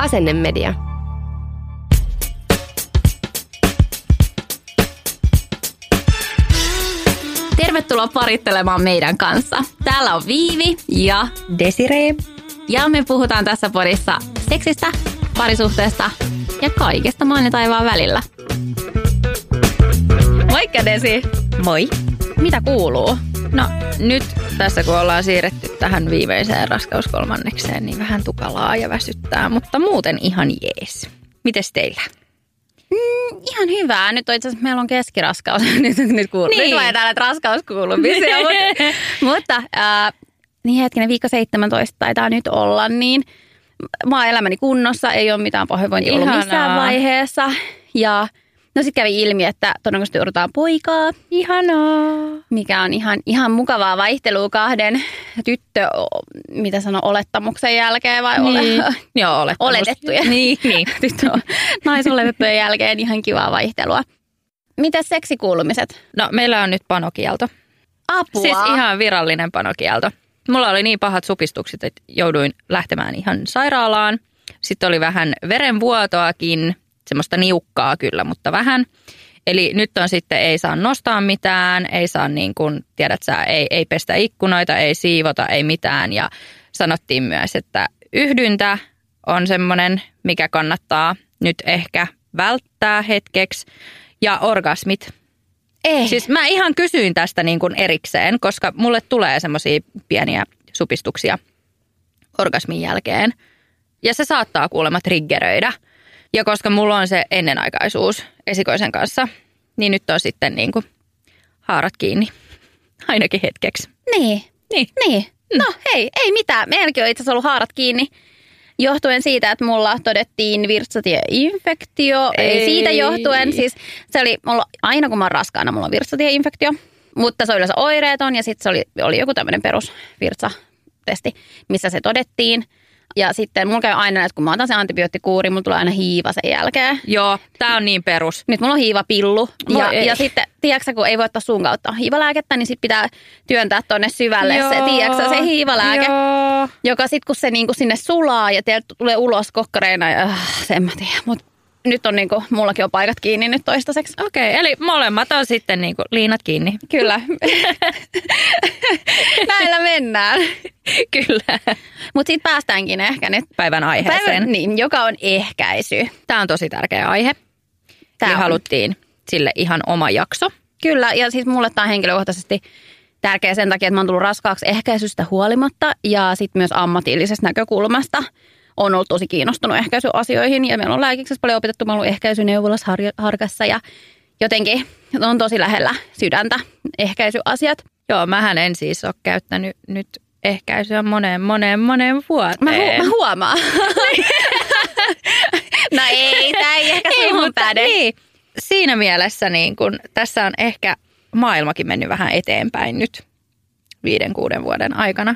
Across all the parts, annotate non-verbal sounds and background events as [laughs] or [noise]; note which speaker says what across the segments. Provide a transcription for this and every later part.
Speaker 1: Asennemedia.
Speaker 2: Tervetuloa parittelemaan meidän kanssa. Täällä on Viivi ja
Speaker 1: Desiree.
Speaker 2: Ja me puhutaan tässä podissa seksistä, parisuhteesta ja kaikesta maan ja taivaan välillä. Moikka Desi!
Speaker 1: Moi.
Speaker 2: Mitä kuuluu?
Speaker 3: No nyt tässä kun ollaan siirretty tähän viimeiseen raskauskolmannekseen, niin vähän tukalaa ja väsyttää, mutta muuten ihan jees. Mites teillä?
Speaker 2: Mm, ihan hyvää. Nyt on itse asiassa, meillä on keskiraskaus. [laughs] nyt, nyt, kuuluu.
Speaker 3: Niin.
Speaker 2: nyt mä täällä, että raskaus kuuluu [laughs] mutta, mutta äh, niin hetkinen, viikko 17 taitaa nyt olla, niin mä oon elämäni kunnossa, ei ole mitään pahoinvointia ollut missään vaiheessa. Ja no sitten kävi ilmi, että todennäköisesti joudutaan poikaa,
Speaker 3: Ihanaa.
Speaker 2: mikä on ihan, ihan mukavaa vaihtelua kahden tyttö, mitä sano, olettamuksen jälkeen vai ole,
Speaker 3: Niin. [laughs] Joo, olet.
Speaker 2: Oletettujen.
Speaker 3: Niin, niin. [laughs]
Speaker 2: tyttö, naisoletettujen jälkeen ihan kivaa vaihtelua. Mitäs seksikuulumiset?
Speaker 3: No meillä on nyt panokielto.
Speaker 2: Apua.
Speaker 3: Siis ihan virallinen panokielto. Mulla oli niin pahat supistukset, että jouduin lähtemään ihan sairaalaan. Sitten oli vähän verenvuotoakin, semmoista niukkaa kyllä, mutta vähän. Eli nyt on sitten, ei saa nostaa mitään, ei saa niin kuin, tiedät sä, ei, ei pestä ikkunoita, ei siivota, ei mitään. Ja sanottiin myös, että yhdyntä on semmoinen, mikä kannattaa nyt ehkä välttää hetkeksi. Ja orgasmit
Speaker 2: Ei.
Speaker 3: Siis mä ihan kysyin tästä niin kuin erikseen, koska mulle tulee semmoisia pieniä supistuksia orgasmin jälkeen. Ja se saattaa kuulemma triggeröidä. Ja koska mulla on se ennenaikaisuus esikoisen kanssa, niin nyt on sitten niin kuin haarat kiinni. Ainakin hetkeksi.
Speaker 2: Niin.
Speaker 3: Niin.
Speaker 2: Niin. No hei, ei mitään. Meilläkin on itse asiassa ollut haarat kiinni. Johtuen siitä, että mulla todettiin virtsatieinfektio. Ei.
Speaker 3: Ei.
Speaker 2: siitä johtuen. Siis se oli, mulla, aina kun mä oon raskaana, mulla on virtsatieinfektio. Mutta se oli yleensä oireeton ja sitten se oli, oli joku tämmöinen perusvirtsatesti, missä se todettiin. Ja sitten mulla käy aina, että kun mä otan se antibioottikuuri, mulla tulee aina hiiva sen jälkeen.
Speaker 3: Joo, tää on niin perus.
Speaker 2: Nyt mulla on hiivapillu.
Speaker 3: Voi
Speaker 2: Ja,
Speaker 3: ei.
Speaker 2: ja sitten, tiedätkö, kun ei voi ottaa suun kautta hiivalääkettä, niin sitten pitää työntää tuonne syvälle se, tiedätkö, se hiivalääke.
Speaker 3: Joo.
Speaker 2: Joka sitten kun se niinku sinne sulaa ja teiltä tulee ulos kokkareina, ja äh, sen mä tiedän. Mut nyt on niinku, mullakin on paikat kiinni nyt toistaiseksi.
Speaker 3: Okei, eli molemmat on sitten niin kuin liinat kiinni.
Speaker 2: Kyllä. [laughs] Näillä mennään.
Speaker 3: Kyllä.
Speaker 2: Mutta sitten päästäänkin ehkä nyt
Speaker 3: Päivän aiheeseen.
Speaker 2: päivän, niin, joka on ehkäisy.
Speaker 3: Tämä on tosi tärkeä aihe.
Speaker 2: On.
Speaker 3: haluttiin sille ihan oma jakso.
Speaker 2: Kyllä, ja siis mulle tämä on henkilökohtaisesti tärkeä sen takia, että mä oon tullut raskaaksi ehkäisystä huolimatta ja sitten myös ammatillisesta näkökulmasta on ollut tosi kiinnostunut ehkäisyasioihin ja meillä on lääkiksessä paljon opetettu, mä oon ollut ehkäisyneuvolassa har- harkassa ja jotenkin on tosi lähellä sydäntä ehkäisyasiat.
Speaker 3: Joo, mähän en siis ole käyttänyt nyt ehkäisyä moneen, moneen, moneen vuoteen.
Speaker 2: Mä, hu- mä huomaan. [laughs] no ei, tämä ei ehkä
Speaker 3: Ei, mutta
Speaker 2: päde.
Speaker 3: niin. Siinä mielessä niin kun, tässä on ehkä maailmakin mennyt vähän eteenpäin nyt viiden, kuuden vuoden aikana.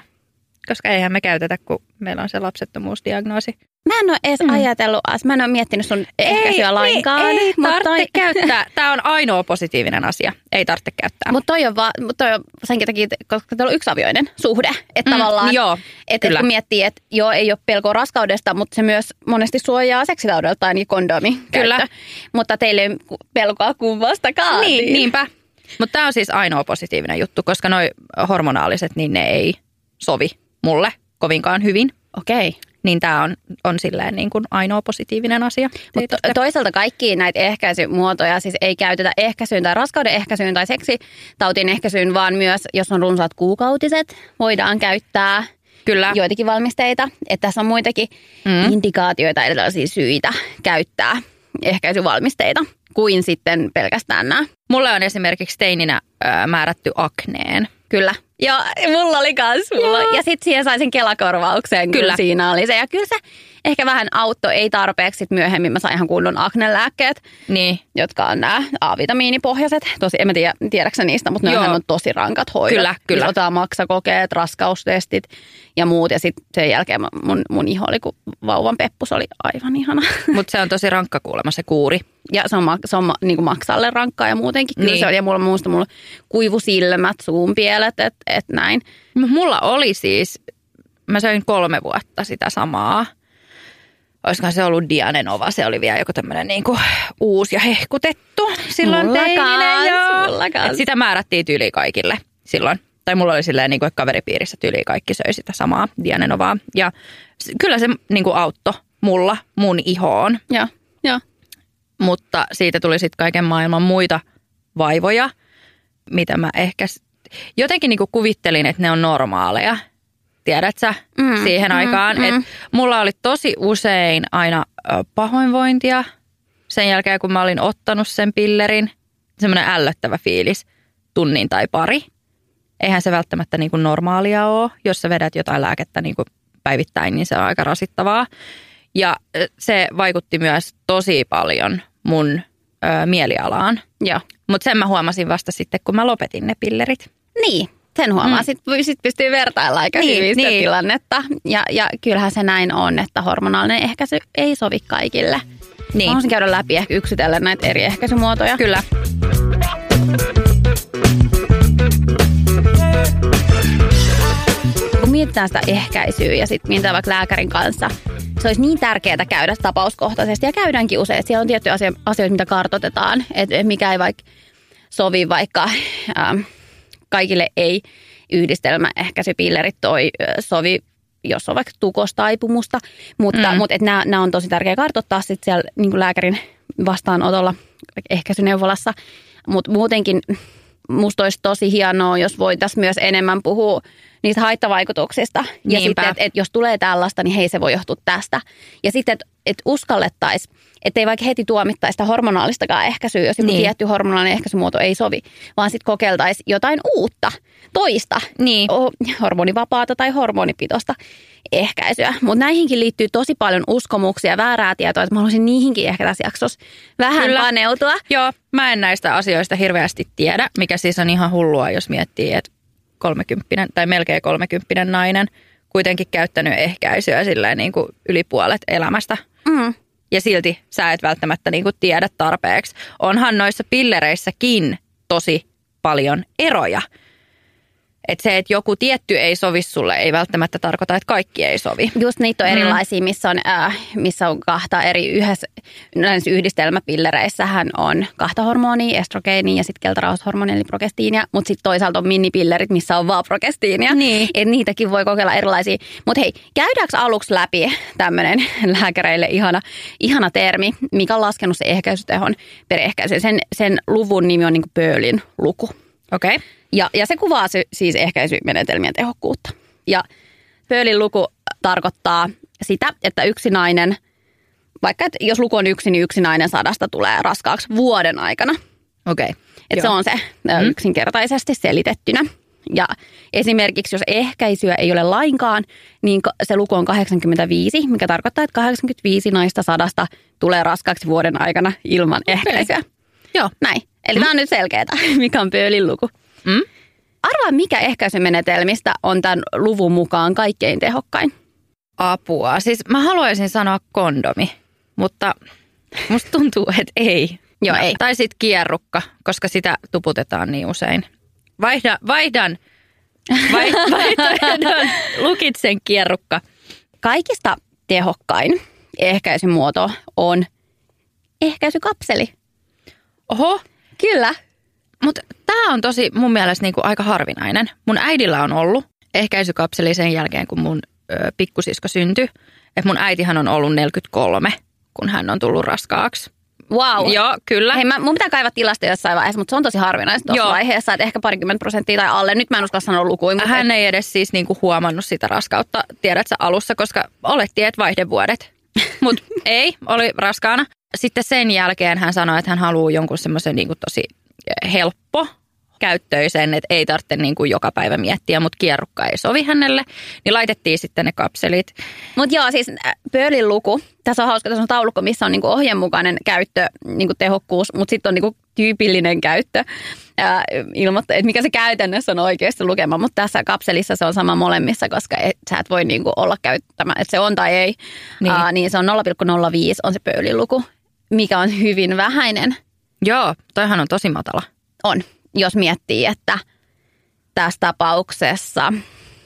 Speaker 3: Koska eihän me käytetä, kun meillä on se lapsettomuusdiagnoosi.
Speaker 2: Mä en ole edes mm. ajatellut, as. mä en ole miettinyt sun ehkäisyä lainkaan.
Speaker 3: Ei, ei tarvitse
Speaker 2: toi-
Speaker 3: käyttää. Tämä on ainoa positiivinen asia. Ei tarvitse käyttää.
Speaker 2: Mutta toi on, va, mut toi on senkin takia, koska teillä on yksiavioinen suhde. Että
Speaker 3: Mm,
Speaker 2: tavallaan,
Speaker 3: joo,
Speaker 2: että
Speaker 3: kyllä.
Speaker 2: kun miettii, että joo, ei ole pelkoa raskaudesta, mutta se myös monesti suojaa seksikaudelta niin kondomi
Speaker 3: Kyllä.
Speaker 2: Mutta teille ei pelkoa kummastakaan.
Speaker 3: Niin, niinpä. Mutta tämä on siis ainoa positiivinen juttu, koska noi hormonaaliset, niin ne ei sovi mulle kovinkaan hyvin.
Speaker 2: Okei. Okay.
Speaker 3: Niin tämä on, on silleen niin kuin ainoa positiivinen asia.
Speaker 2: Mutta
Speaker 3: tarvitse-
Speaker 2: toisaalta kaikki näitä ehkäisymuotoja siis ei käytetä ehkäisyyn tai raskauden ehkäisyyn tai seksitautin ehkäisyyn, vaan myös jos on runsaat kuukautiset, voidaan käyttää
Speaker 3: Kyllä.
Speaker 2: joitakin valmisteita. Että tässä on muitakin
Speaker 3: Mm.
Speaker 2: indikaatioita eli tällaisia syitä käyttää ehkäisyvalmisteita kuin sitten pelkästään nämä.
Speaker 3: Mulle on esimerkiksi teininä ö, määrätty akneen.
Speaker 2: Kyllä. Ja mulla oli kans mulla.
Speaker 3: Joo.
Speaker 2: Ja sitten siihen sai sen kelakorvauksen. Kyllä.
Speaker 3: Kyllä.
Speaker 2: siinä oli se. Ja kyllä se ehkä vähän auttoi, ei tarpeeksi. Sit myöhemmin mä sain ihan kunnon aknelääkkeet,
Speaker 3: Niin,
Speaker 2: jotka on nämä A-vitamiinipohjaiset. Tosi, en mä tiedä, tiedätkö niistä, mutta ne on tosi rankat hoidot.
Speaker 3: Kyllä, kyllä.
Speaker 2: Siis Otetaan maksakokeet, raskaustestit ja muut. Ja sitten sen jälkeen mun, mun iho oli, kun vauvan peppus oli aivan ihana. [laughs]
Speaker 3: mutta se on tosi rankka kuulemma se kuuri.
Speaker 2: Ja se on, se on niin kuin maksalle rankkaa ja muutenkin. Kyllä
Speaker 3: Niin.
Speaker 2: se on. Ja mulla muista mulla kuivusilmät, suunpielet, että et näin.
Speaker 3: Mulla oli siis, mä söin kolme vuotta sitä samaa olisikohan se ollut Dianenova, se oli vielä joku tämmöinen niinku uusi ja hehkutettu silloin
Speaker 2: Mulla
Speaker 3: teininä.
Speaker 2: kans,
Speaker 3: joo.
Speaker 2: mulla kans.
Speaker 3: Et sitä määrättiin tyyli kaikille silloin. Tai mulla oli silleen, niin kuin, että kaveripiirissä tyyli kaikki söi sitä samaa Dianenovaa. Ja kyllä se niin kuin auttoi mulla, mun ihoon.
Speaker 2: Joo, joo.
Speaker 3: Mutta siitä tuli sitten kaiken maailman muita vaivoja, mitä mä ehkä jotenkin niin kuin kuvittelin, että ne on normaaleja. Tiedät sä
Speaker 2: Mm,
Speaker 3: siihen
Speaker 2: mm,
Speaker 3: aikaan,
Speaker 2: mm.
Speaker 3: että mulla oli tosi usein aina pahoinvointia sen jälkeen, kun mä olin ottanut sen pillerin. Semmoinen ällöttävä fiilis tunnin tai pari. Eihän se välttämättä niin kuin normaalia ole. Jos sä vedät jotain lääkettä niin kuin päivittäin, niin se on aika rasittavaa. Ja se vaikutti myös tosi paljon mun ö, mielialaan. Mutta sen mä huomasin vasta sitten, kun mä lopetin ne pillerit.
Speaker 2: Niin, sen huomaa.
Speaker 3: Mm.
Speaker 2: Sitten sit pystyy vertailla aika
Speaker 3: Niin,
Speaker 2: hyvin
Speaker 3: niin.
Speaker 2: tilannetta. Ja, ja kyllähän se näin on, että hormonaalinen ehkäisy ei sovi kaikille.
Speaker 3: Niin.
Speaker 2: Mä haluaisin käydä läpi ehkä yksitellen näitä eri ehkäisymuotoja.
Speaker 3: Kyllä.
Speaker 2: kun mietitään sitä ehkäisyä ja sitten mietitään vaikka lääkärin kanssa, se olisi niin tärkeää käydä tapauskohtaisesti ja käydäänkin usein. Siellä on tiettyjä asio- asioita, mitä kartoitetaan, että mikä ei vaikka sovi vaikka ähm, kaikille ei yhdistelmäehkäisypillerit toi ö, sovi jos on vaikka tukostaipumusta, mutta,
Speaker 3: Mm.
Speaker 2: mutta nämä, nämä on tosi tärkeää kartoittaa sitten siellä niin lääkärin vastaanotolla ehkäisyneuvolassa, mutta muutenkin musta olisi tosi hienoa, jos voitaisiin myös enemmän puhua niistä haittavaikutuksista. Ja
Speaker 3: Niinpä.
Speaker 2: sitten, että et jos tulee tällaista, niin hei se voi johtua tästä. Ja sitten, että et uskallettaisiin, ettei vaikka heti tuomittaisi sitä hormonaalistakaan ehkäisyä, jos joku
Speaker 3: Niin.
Speaker 2: tietty hormonaalinen ehkäisymuoto ei sovi, vaan sitten kokeiltaisiin jotain uutta, toista,
Speaker 3: Niin.
Speaker 2: hormonivapaata tai hormonipitoista ehkäisyä. Mutta näihinkin liittyy tosi paljon uskomuksia ja väärää tietoa, että mä haluaisin niihinkin ehkä tässä jaksossa vähän.
Speaker 3: Kyllä.
Speaker 2: paneutua.
Speaker 3: Joo, mä en näistä asioista hirveästi tiedä, mikä siis on ihan hullua, jos miettii, että kolmekymppinen tai melkein kolmekymppinen nainen kuitenkin käyttänyt ehkäisyä silleen niin kuin yli puolet elämästä.
Speaker 2: Mm.
Speaker 3: Ja silti sä et välttämättä niin kuin tiedä tarpeeksi. Onhan noissa pillereissäkin tosi paljon eroja. Että se, että joku tietty ei sovi sulle, ei välttämättä tarkoita, että kaikki ei sovi.
Speaker 2: Just niitä on
Speaker 3: Mm.
Speaker 2: erilaisia, missä on, äh, missä on kahta eri yhdessä, näissä yhdistelmäpillereissähän on kahta hormonia, estrogeenia ja sitten keltarauhashormonia eli progestiinia, mutta sitten toisaalta on minipillerit, missä on vaan progestiinia.
Speaker 3: Niin.
Speaker 2: Et niitäkin voi kokeilla erilaisia. Mutta hei, käydäänkö aluksi läpi tämmöinen [laughs] lääkäreille ihana, ihana termi, mikä on laskenut se ehkäisytehon per ehkäisy. Sen, sen luvun nimi on niin Pöölin luku.
Speaker 3: Okei. Okay.
Speaker 2: Ja, ja se kuvaa sy- siis ehkäisymenetelmien tehokkuutta. Ja Pöölin luku tarkoittaa sitä, että yksi nainen, vaikka että jos luku on yksi, niin yksi nainen sadasta tulee raskaaksi vuoden aikana.
Speaker 3: Okei. Okay.
Speaker 2: Et se on se mm. yksinkertaisesti selitettynä. Ja esimerkiksi jos ehkäisyä ei ole lainkaan, niin se luku on 85, mikä tarkoittaa, että 85 naista sadasta tulee raskaaksi vuoden aikana ilman ehkäisyä.
Speaker 3: Joo.
Speaker 2: Näin. Eli mm. tämä on nyt selkeää, [laughs] mikä on Pöölin luku.
Speaker 3: Mm?
Speaker 2: Arvaa, mikä ehkäisymenetelmistä on tämän luvun mukaan kaikkein tehokkain?
Speaker 3: apua. Siis mä haluaisin sanoa kondomi, mutta musta tuntuu, että ei.
Speaker 2: Joo, ei.
Speaker 3: Tai sitten kierrukka, koska sitä tuputetaan niin usein. Vaihda, vaihdan, vai, [laughs] vaihdan, lukitsen kierrukka.
Speaker 2: Kaikista tehokkain ehkäisymuoto on ehkäisykapseli.
Speaker 3: Oho,
Speaker 2: Kyllä.
Speaker 3: Mutta tämä on tosi mun mielestä niinku aika harvinainen. Mun äidillä on ollut ehkäisykapseli sen jälkeen, kun mun ö, pikkusisko syntyi. Et mun äitihän on ollut 43, kun hän on tullut raskaaksi.
Speaker 2: Wow.
Speaker 3: Joo, kyllä.
Speaker 2: Hei, mä, mun pitää kaivaa tilasta jossain vaiheessa, mutta se on tosi harvinaista tuossa
Speaker 3: Joo.
Speaker 2: vaiheessa, että ehkä parikymmentä prosenttia tai alle. Nyt mä en uskalla sanoa lukuja, mutta
Speaker 3: Hän ei edes siis niinku huomannut sitä raskautta, tiedätkö alussa, koska olettiin, että vaihdevuodet. [laughs] Mutta ei, oli raskaana. Sitten sen jälkeen hän sanoi, että hän haluaa jonkun semmoisen niinku tosi helppo käyttöisen, että ei tarvitse niinku joka päivä miettiä, mutta kierrukka ei sovi hänelle. Niin laitettiin sitten ne kapselit.
Speaker 2: Mutta joo, siis äh, Pöölin luku, tässä on hauska, tässä on taulukko, missä on niinku ohjeenmukainen käyttö, niinku tehokkuus, mutta sitten on niinku tyypillinen käyttö, ää, ilmoittaa, että mikä se käytännössä on oikeasti lukema, mutta tässä kapselissa se on sama molemmissa, koska et, sä et voi niinku olla käyttämään, että se on tai ei,
Speaker 3: Niin.
Speaker 2: niin, Aa, niin se on 0,05 on se Pöölin luku, mikä on hyvin vähäinen,
Speaker 3: Joo, toihan on tosi matala.
Speaker 2: on, jos miettii, että tässä tapauksessa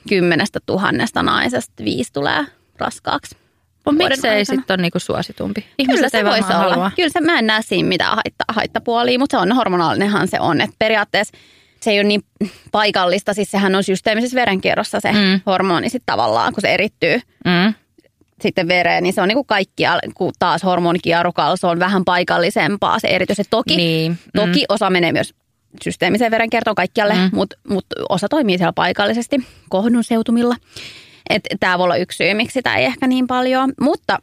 Speaker 2: kymmenestä tuhannesta naisesta viisi tulee raskaaksi.
Speaker 3: Mutta miksei sitten ole niinku suositumpi?
Speaker 2: Kyllä
Speaker 3: Ihmiset
Speaker 2: se
Speaker 3: ei
Speaker 2: voisi olla.
Speaker 3: halua.
Speaker 2: Kyllä se, mä en näe siinä mitään haitta, haittapuolia, mutta se on hormonaalinenhan se on. Et periaatteessa se ei ole niin paikallista, siis sehän on systeemisessä verenkierrossa se
Speaker 3: mm.
Speaker 2: hormoni sitten tavallaan, kun se erittyy
Speaker 3: Mm.
Speaker 2: Sitten vereen, niin se on niin kuin kaikkia, kun taas hormonikierukalla se on vähän paikallisempaa se eritys. Et toki,
Speaker 3: Niin.
Speaker 2: toki osa menee myös systeemiseen verenkiertoon kaikkialle,
Speaker 3: Mm.
Speaker 2: mm. mutta mut osa toimii siellä paikallisesti kohdun seutumilla. Tämä voi olla yksi syy, miksi sitä ei ehkä niin paljon. Mutta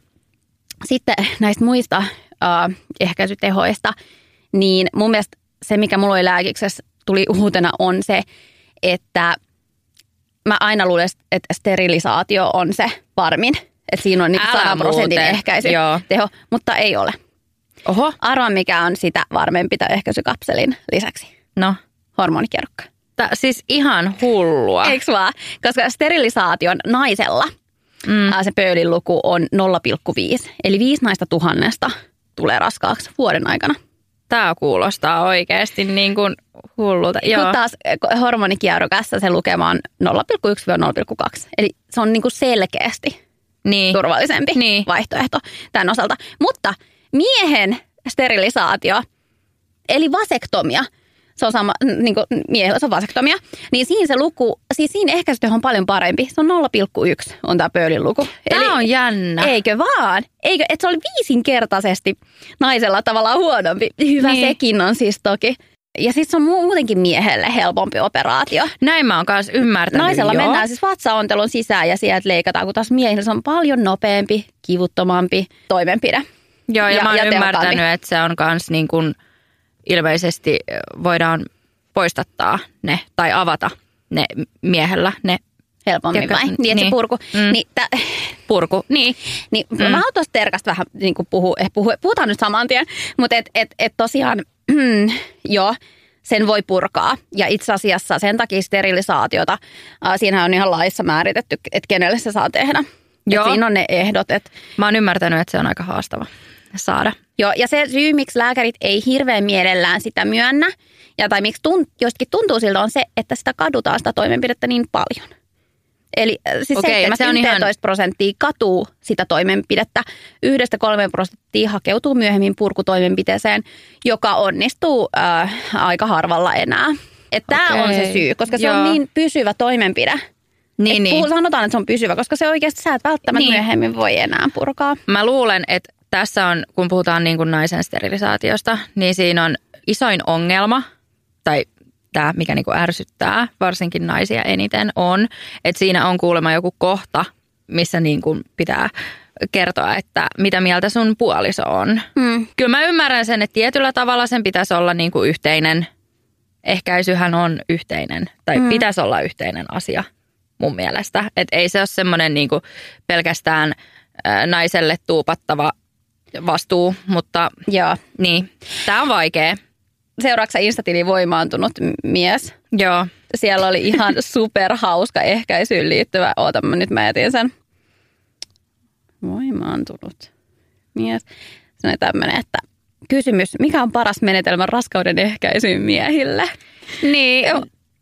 Speaker 2: sitten näistä muista äh, ehkäisytehoista, niin mun mielestä se, mikä mulla oli lääkiksessä, tuli uutena, on se, että mä aina luulen, että sterilisaatio on se varmin. Että siinä on
Speaker 3: Älä
Speaker 2: 100 prosentin ehkäisyteho,
Speaker 3: Joo.
Speaker 2: mutta ei ole.
Speaker 3: Oho,
Speaker 2: Arvaa, mikä on sitä varmempi tämän ehkäisykapselin lisäksi.
Speaker 3: no.
Speaker 2: Hormonikierrokka.
Speaker 3: Tää, siis ihan hullua.
Speaker 2: Eikö vaan? Koska sterilisaation naisella
Speaker 3: Mm.
Speaker 2: se pöylin luku on 0,5. Eli viisi naista tuhannesta tulee raskaaksi vuoden aikana.
Speaker 3: Tämä kuulostaa oikeasti niin kuin hullulta. Joo.
Speaker 2: Kun taas eh, hormonikierrokässä se lukema on 0,1-0,2. Eli se on niinku selkeästi
Speaker 3: niin.
Speaker 2: turvallisempi
Speaker 3: Niin.
Speaker 2: vaihtoehto tämän osalta. Mutta miehen sterilisaatio, eli vasektomia, se on sama, niin kuin miehellä se on vasektomia, niin siinä se luku, siis siinä ehkäisyteho on paljon parempi. Se on 0,1 on tämä pöylin luku.
Speaker 3: Tämä on jännä.
Speaker 2: Eikö vaan? Eikö, että se oli viisinkertaisesti naisella tavallaan huonompi. Hyvä
Speaker 3: niin.
Speaker 2: sekin on siis toki. Ja sitten se on muutenkin miehelle helpompi operaatio.
Speaker 3: Näin mä oon kanssa ymmärtänyt.
Speaker 2: Naisella
Speaker 3: joo.
Speaker 2: mennään siis vatsaontelun sisään ja sieltä leikataan, kun taas miehillä se on paljon nopeampi, kivuttomampi toimenpide.
Speaker 3: Joo, ja,
Speaker 2: ja-
Speaker 3: mä oon
Speaker 2: ja
Speaker 3: ymmärtänyt, että se on kans niin kuin ilmeisesti voidaan poistattaa ne tai avata ne miehellä ne
Speaker 2: Helpommin
Speaker 3: Tiedätkö,
Speaker 2: vai? Niin,
Speaker 3: niin.
Speaker 2: purku.
Speaker 3: Mm.
Speaker 2: Niin, tä,
Speaker 3: purku. Niin,
Speaker 2: niin
Speaker 3: Mm.
Speaker 2: mä haluan tuosta terkasta vähän niin puhua, puhu, puhutaan nyt saman tien, mutta et, et, et tosiaan, joo, sen voi purkaa. Ja itse asiassa sen takia sterilisaatiota, äh, siinä on ihan laissa määritetty, että kenelle se saa tehdä. Et
Speaker 3: Joo.
Speaker 2: siinä on ne ehdot, että
Speaker 3: mä oon ymmärtänyt, että se on aika haastava saada.
Speaker 2: Joo, ja se syy, miksi lääkärit ei hirveän mielellään sitä myönnä, ja tai miksi tunt, jostakin tuntuu siltä, on se, että sitä kadutaan sitä toimenpidettä niin paljon. Eli äh, siis
Speaker 3: Okei,
Speaker 2: okay,
Speaker 3: et se on ihan-
Speaker 2: 11 prosenttia katuu sitä toimenpidettä. Yhdestä kolmeen prosenttia hakeutuu myöhemmin purkutoimenpiteeseen, joka onnistuu äh, aika harvalla enää. Tämä on se syy, koska se
Speaker 3: joo.
Speaker 2: on niin pysyvä toimenpide.
Speaker 3: Niin,
Speaker 2: Et
Speaker 3: niin.
Speaker 2: puhu- Sanotaan, että se on pysyvä, koska se oikeasti sä et välttämättä
Speaker 3: niin.
Speaker 2: myöhemmin voi enää purkaa.
Speaker 3: Mä luulen, että tässä on, kun puhutaan niin kuin naisen sterilisaatiosta, niin siinä on isoin ongelma, tai tämä, mikä niin kuin ärsyttää varsinkin naisia eniten, on, että siinä on kuulemma joku kohta, missä niin kuin pitää kertoa, että mitä mieltä sun puoliso on.
Speaker 2: Mm.
Speaker 3: Kyllä mä ymmärrän sen, että tietyllä tavalla sen pitäisi olla niin kuin yhteinen. Ehkäisyhän on yhteinen, tai mm. Pitäisi olla yhteinen asia mun mielestä. Että ei se ole semmoinen niin kuin pelkästään ää, naiselle tuupattava vastuu, mutta
Speaker 2: Joo.
Speaker 3: niin, tämä on vaikea.
Speaker 2: Seuraavaksi Instatili voimaantunut mies.
Speaker 3: Joo,
Speaker 2: Siellä oli ihan [laughs] superhauska ehkäisyyn liittyvä, oota mä nyt mä etin sen. Voimaantunut mies. Se on tämmöinen, että kysymys, mikä on paras menetelmä raskauden ehkäisyyn miehille?
Speaker 3: niin,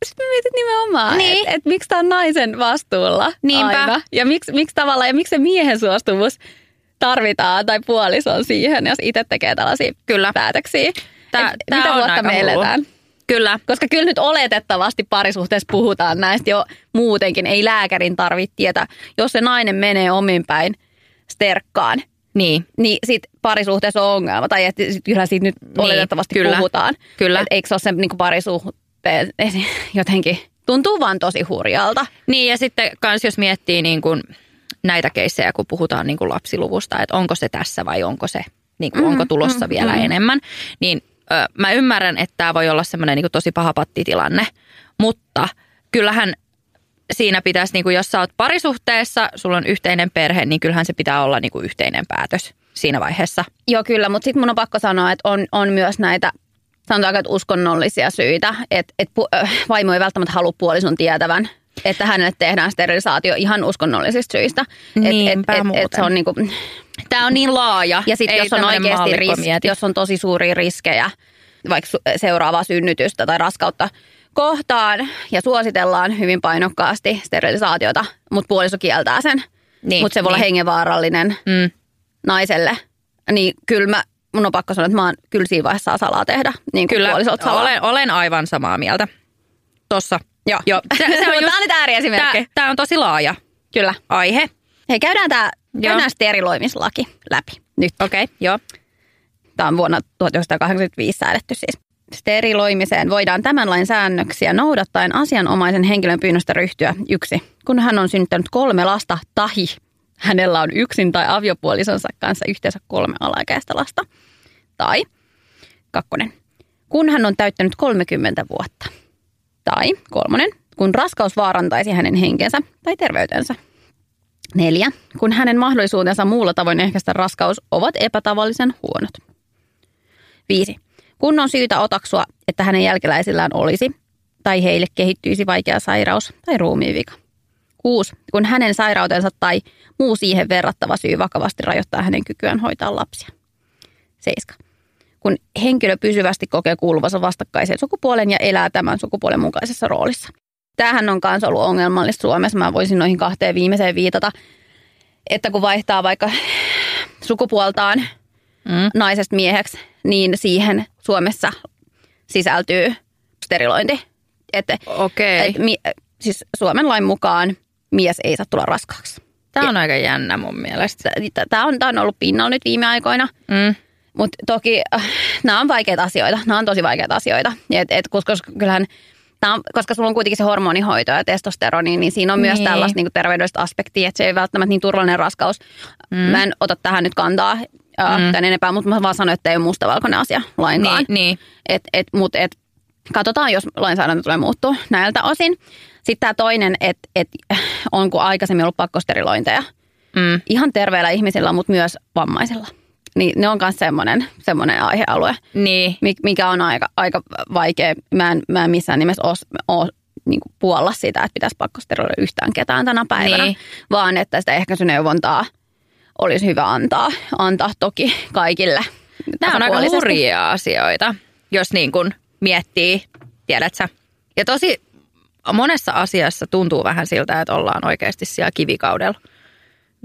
Speaker 2: Sitten mä mietin nimenomaan,
Speaker 3: Niin.
Speaker 2: että et, miksi tämä on naisen vastuulla
Speaker 3: Niinpä.
Speaker 2: aina. Ja miksi, miksi tavallaan, ja miksi se miehen suostumus tarvitaan tai puolison siihen, jos itse tekee tällaisia
Speaker 3: Kyllä.
Speaker 2: päätöksiä.
Speaker 3: Tää-
Speaker 2: Et
Speaker 3: tää
Speaker 2: mitä
Speaker 3: on
Speaker 2: vuotta me
Speaker 3: hullu.
Speaker 2: eletään?
Speaker 3: kyllä.
Speaker 2: Koska kyllä nyt oletettavasti parisuhteessa puhutaan näistä jo muutenkin. Ei lääkärin tarvitse tietää. Jos se nainen menee omin päin sterkkaan,
Speaker 3: Niin,
Speaker 2: niin sit parisuhteessa on ongelma. Tai että sit kyllä siitä nyt
Speaker 3: Niin,
Speaker 2: oletettavasti
Speaker 3: kyllä.
Speaker 2: puhutaan.
Speaker 3: Kyllä.
Speaker 2: Et eikö se ole se niin parisuhteen [laughs] jotenkin, tuntuu vaan tosi hurjalta.
Speaker 3: Niin ja sitten kans jos miettii niin kuin näitä keissejä, kun puhutaan niin kuin lapsiluvusta, että onko se tässä vai onko se, niin kuin,
Speaker 2: Mm,
Speaker 3: onko tulossa
Speaker 2: mm,
Speaker 3: vielä
Speaker 2: mm.
Speaker 3: enemmän, niin ö, mä ymmärrän, että tämä voi olla semmoinen niin kuin tosi paha pattitilanne, mutta kyllähän siinä pitäisi, niin kuin jos sä oot parisuhteessa, sulla on yhteinen perhe, niin kyllähän se pitää olla niin kuin yhteinen päätös siinä vaiheessa.
Speaker 2: Joo, kyllä, mutta sitten mun on pakko sanoa, että on, on myös näitä sanotaanko, että uskonnollisia syitä, että, äh, vaimo ei välttämättä halua puolison tietävän, että hänelle tehdään sterilisaatio ihan uskonnollisista syistä.
Speaker 3: Niinpä
Speaker 2: et, et, et
Speaker 3: muuten.
Speaker 2: se on niinku,
Speaker 3: Tämä on niin laaja.
Speaker 2: ja sitten jos on oikeasti
Speaker 3: maallikko
Speaker 2: risk,
Speaker 3: mieti.
Speaker 2: jos on tosi suuria riskejä, vaikka seuraavaa synnytystä tai raskautta kohtaan ja suositellaan hyvin painokkaasti sterilisaatiota, mutta puoliso kieltää sen,
Speaker 3: Niin,
Speaker 2: mutta se voi olla
Speaker 3: niin.
Speaker 2: hengenvaarallinen
Speaker 3: Mm.
Speaker 2: naiselle. Niin kyllä mä, mun on pakko sanoa, että mä oon kyllä siinä vaiheessa saa salaa tehdä. Niin
Speaker 3: Kyllä,
Speaker 2: salaa.
Speaker 3: olen, olen aivan samaa mieltä. Tossa.
Speaker 2: Joo.
Speaker 3: Joo. Se, se on [laughs] just,
Speaker 2: tää on nyt ääriesimerkki.
Speaker 3: tää, tää on tosi laaja
Speaker 2: Kyllä.
Speaker 3: aihe.
Speaker 2: Hei, käydään tää,
Speaker 3: Joo.
Speaker 2: Käydään steriloimislaki läpi nyt.
Speaker 3: Okei, okay, joo.
Speaker 2: Tämä on vuonna 1985 säädetty siis. Steriloimiseen voidaan tämän lain säännöksiä noudattaen asianomaisen henkilön pyynnöstä ryhtyä yksi, kun hän on synnyttänyt kolme lasta tahi. Hänellä on yksin tai aviopuolisonsa kanssa yhteensä kolme alaikäistä lasta. Tai kakkonen, kun hän on täyttänyt 30 vuotta. Tai kolmonen, kun raskaus vaarantaisi hänen henkensä tai terveytensä. Neljä, kun hänen mahdollisuutensa muulla tavoin ehkäistä raskaus ovat epätavallisen huonot. Viisi, kun on syytä otaksua, että hänen jälkeläisillään olisi tai heille kehittyisi vaikea sairaus tai ruumiivika. Kuusi, kun hänen sairautensa tai muu siihen verrattava syy vakavasti rajoittaa hänen kykyään hoitaa lapsia. Seiska, kun henkilö pysyvästi kokee kuuluvansa vastakkaiseen sukupuolen ja elää tämän sukupuolen mukaisessa roolissa. Tämähän on myös ollut ongelmallista Suomessa. Mä voisin noihin kahteen viimeiseen viitata, että kun vaihtaa vaikka sukupuoltaan
Speaker 3: Mm.
Speaker 2: naisesta mieheksi, niin siihen Suomessa sisältyy sterilointi. Että,
Speaker 3: Okei.
Speaker 2: et, mi, siis Suomen lain mukaan mies ei saa tulla raskaaksi.
Speaker 3: Tämä on aika jännä mun mielestä.
Speaker 2: Tämä on, tää on ollut pinnalla nyt viime aikoina,
Speaker 3: Mm.
Speaker 2: mutta toki äh, nämä on vaikeita asioita. Nämä on tosi vaikeita asioita. Et, et, koska kyllähän Tämä on, koska sulla on kuitenkin se hormonihoito ja testosteroni, niin siinä on myös
Speaker 3: Niin.
Speaker 2: tällaista niin terveydellistä aspektia, että se ei välttämättä niin turvallinen raskaus. Mm. Mä en ota tähän nyt kantaa äh,
Speaker 3: Mm.
Speaker 2: tämän enempää, mutta mä vaan sanoin, että ei ole mustavalkoinen asia lainkaan.
Speaker 3: Niin, niin.
Speaker 2: Et, et, mut et, katsotaan, jos lainsäädäntö tulee muuttua näiltä osin. Sitten tämä toinen, että et, on kun aikaisemmin ollut pakkosterilointeja.
Speaker 3: Mm.
Speaker 2: Ihan terveillä ihmisillä, mutta myös vammaisilla. Niin ne on myös semmoinen, semmoinen aihealue,
Speaker 3: Niin.
Speaker 2: mi- mikä on aika, aika vaikea. Mä en, mä en missään nimessä ole, niin puolla sitä, että pitäisi pakkosteriloida yhtään ketään tänä päivänä,
Speaker 3: Niin.
Speaker 2: vaan että sitä ehkäisyneuvontaa olisi hyvä antaa, antaa toki kaikille.
Speaker 3: Nämä on aika hurjia asioita, jos niin kuin miettii, tiedät sä. Ja tosi monessa asiassa tuntuu vähän siltä, että ollaan oikeasti siellä kivikaudella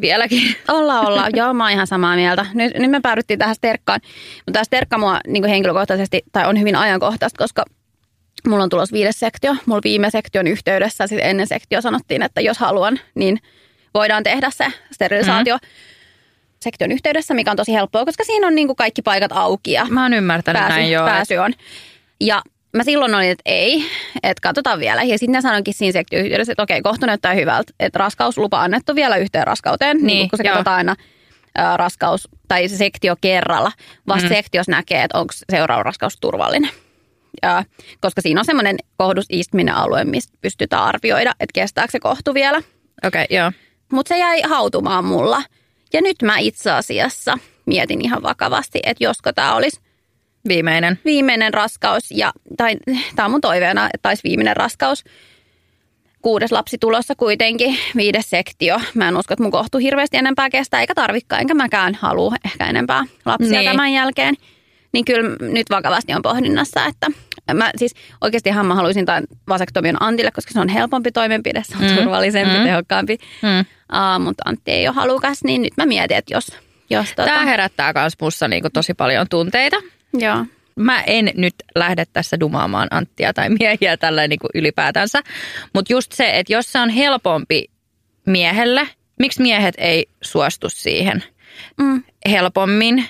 Speaker 3: vieläkin. [laughs]
Speaker 2: Olla, olla. Joo, mä oon ihan samaa mieltä. Nyt, nyt me päädyttiin tähän sterkkaan. Mutta tämä sterkka mua niin henkilökohtaisesti, tai on hyvin ajankohtaista, koska mulla on tulossa viides sektio. Mulla viime sektion yhteydessä, siis ennen sektio sanottiin, että jos haluan, niin voidaan tehdä se sterilisaatio mm. sektion yhteydessä, mikä on tosi helppoa, koska siinä on niin kuin kaikki paikat auki ja
Speaker 3: Mä oon ymmärtänyt
Speaker 2: pääsy,
Speaker 3: näin joo.
Speaker 2: pääsy on. Ja mä silloin olin, että ei, että katsotaan vielä. Ja sitten sanoinkin siinä sektioyhteydessä, että okei, kohta näyttää hyvältä, että raskauslupa annettu vielä yhteen raskauteen, niin,
Speaker 3: Niin,
Speaker 2: kun se
Speaker 3: joo.
Speaker 2: katsotaan aina ä, raskaus tai se sektio kerralla. Vasta mm. sektios näkee, että onko seuraava raskaus turvallinen. Ja, koska siinä on semmoinen kohdusistuminen alue, mistä pystytään arvioida, että kestääkö se kohtu vielä.
Speaker 3: Okei, okay, joo.
Speaker 2: Mutta se jäi hautumaan mulla. Ja nyt mä itse asiassa mietin ihan vakavasti, että josko tämä olisi
Speaker 3: Viimeinen.
Speaker 2: viimeinen raskaus, ja, tai tämä on mun toiveena, että taisi viimeinen raskaus. Kuudes lapsi tulossa kuitenkin, viides sektio. Mä en usko, että mun kohtu hirveästi enempää kestää, eikä tarvikaan, enkä mäkään halua ehkä enempää lapsia
Speaker 3: Niin.
Speaker 2: tämän jälkeen. Niin kyllä nyt vakavasti on pohdinnassa, että mä siis oikeastihan mä haluaisin tämän vasektomion Antille, koska se on helpompi toimenpide, se on
Speaker 3: Mm.
Speaker 2: turvallisempi,
Speaker 3: Mm.
Speaker 2: mm. tehokkaampi.
Speaker 3: Mm.
Speaker 2: Uh, mutta Antti ei ole halukas, niin nyt mä mietin, että jos... jos tota,
Speaker 3: Tämä herättää myös mussa niinku tosi paljon tunteita.
Speaker 2: Joo.
Speaker 3: Mä en nyt lähde tässä dumaamaan Anttia tai miehiä tällä niin kuin ylipäätänsä. Mutta just se, että jos se on helpompi miehelle, miksi miehet ei suostu siihen
Speaker 2: Mm.
Speaker 3: helpommin?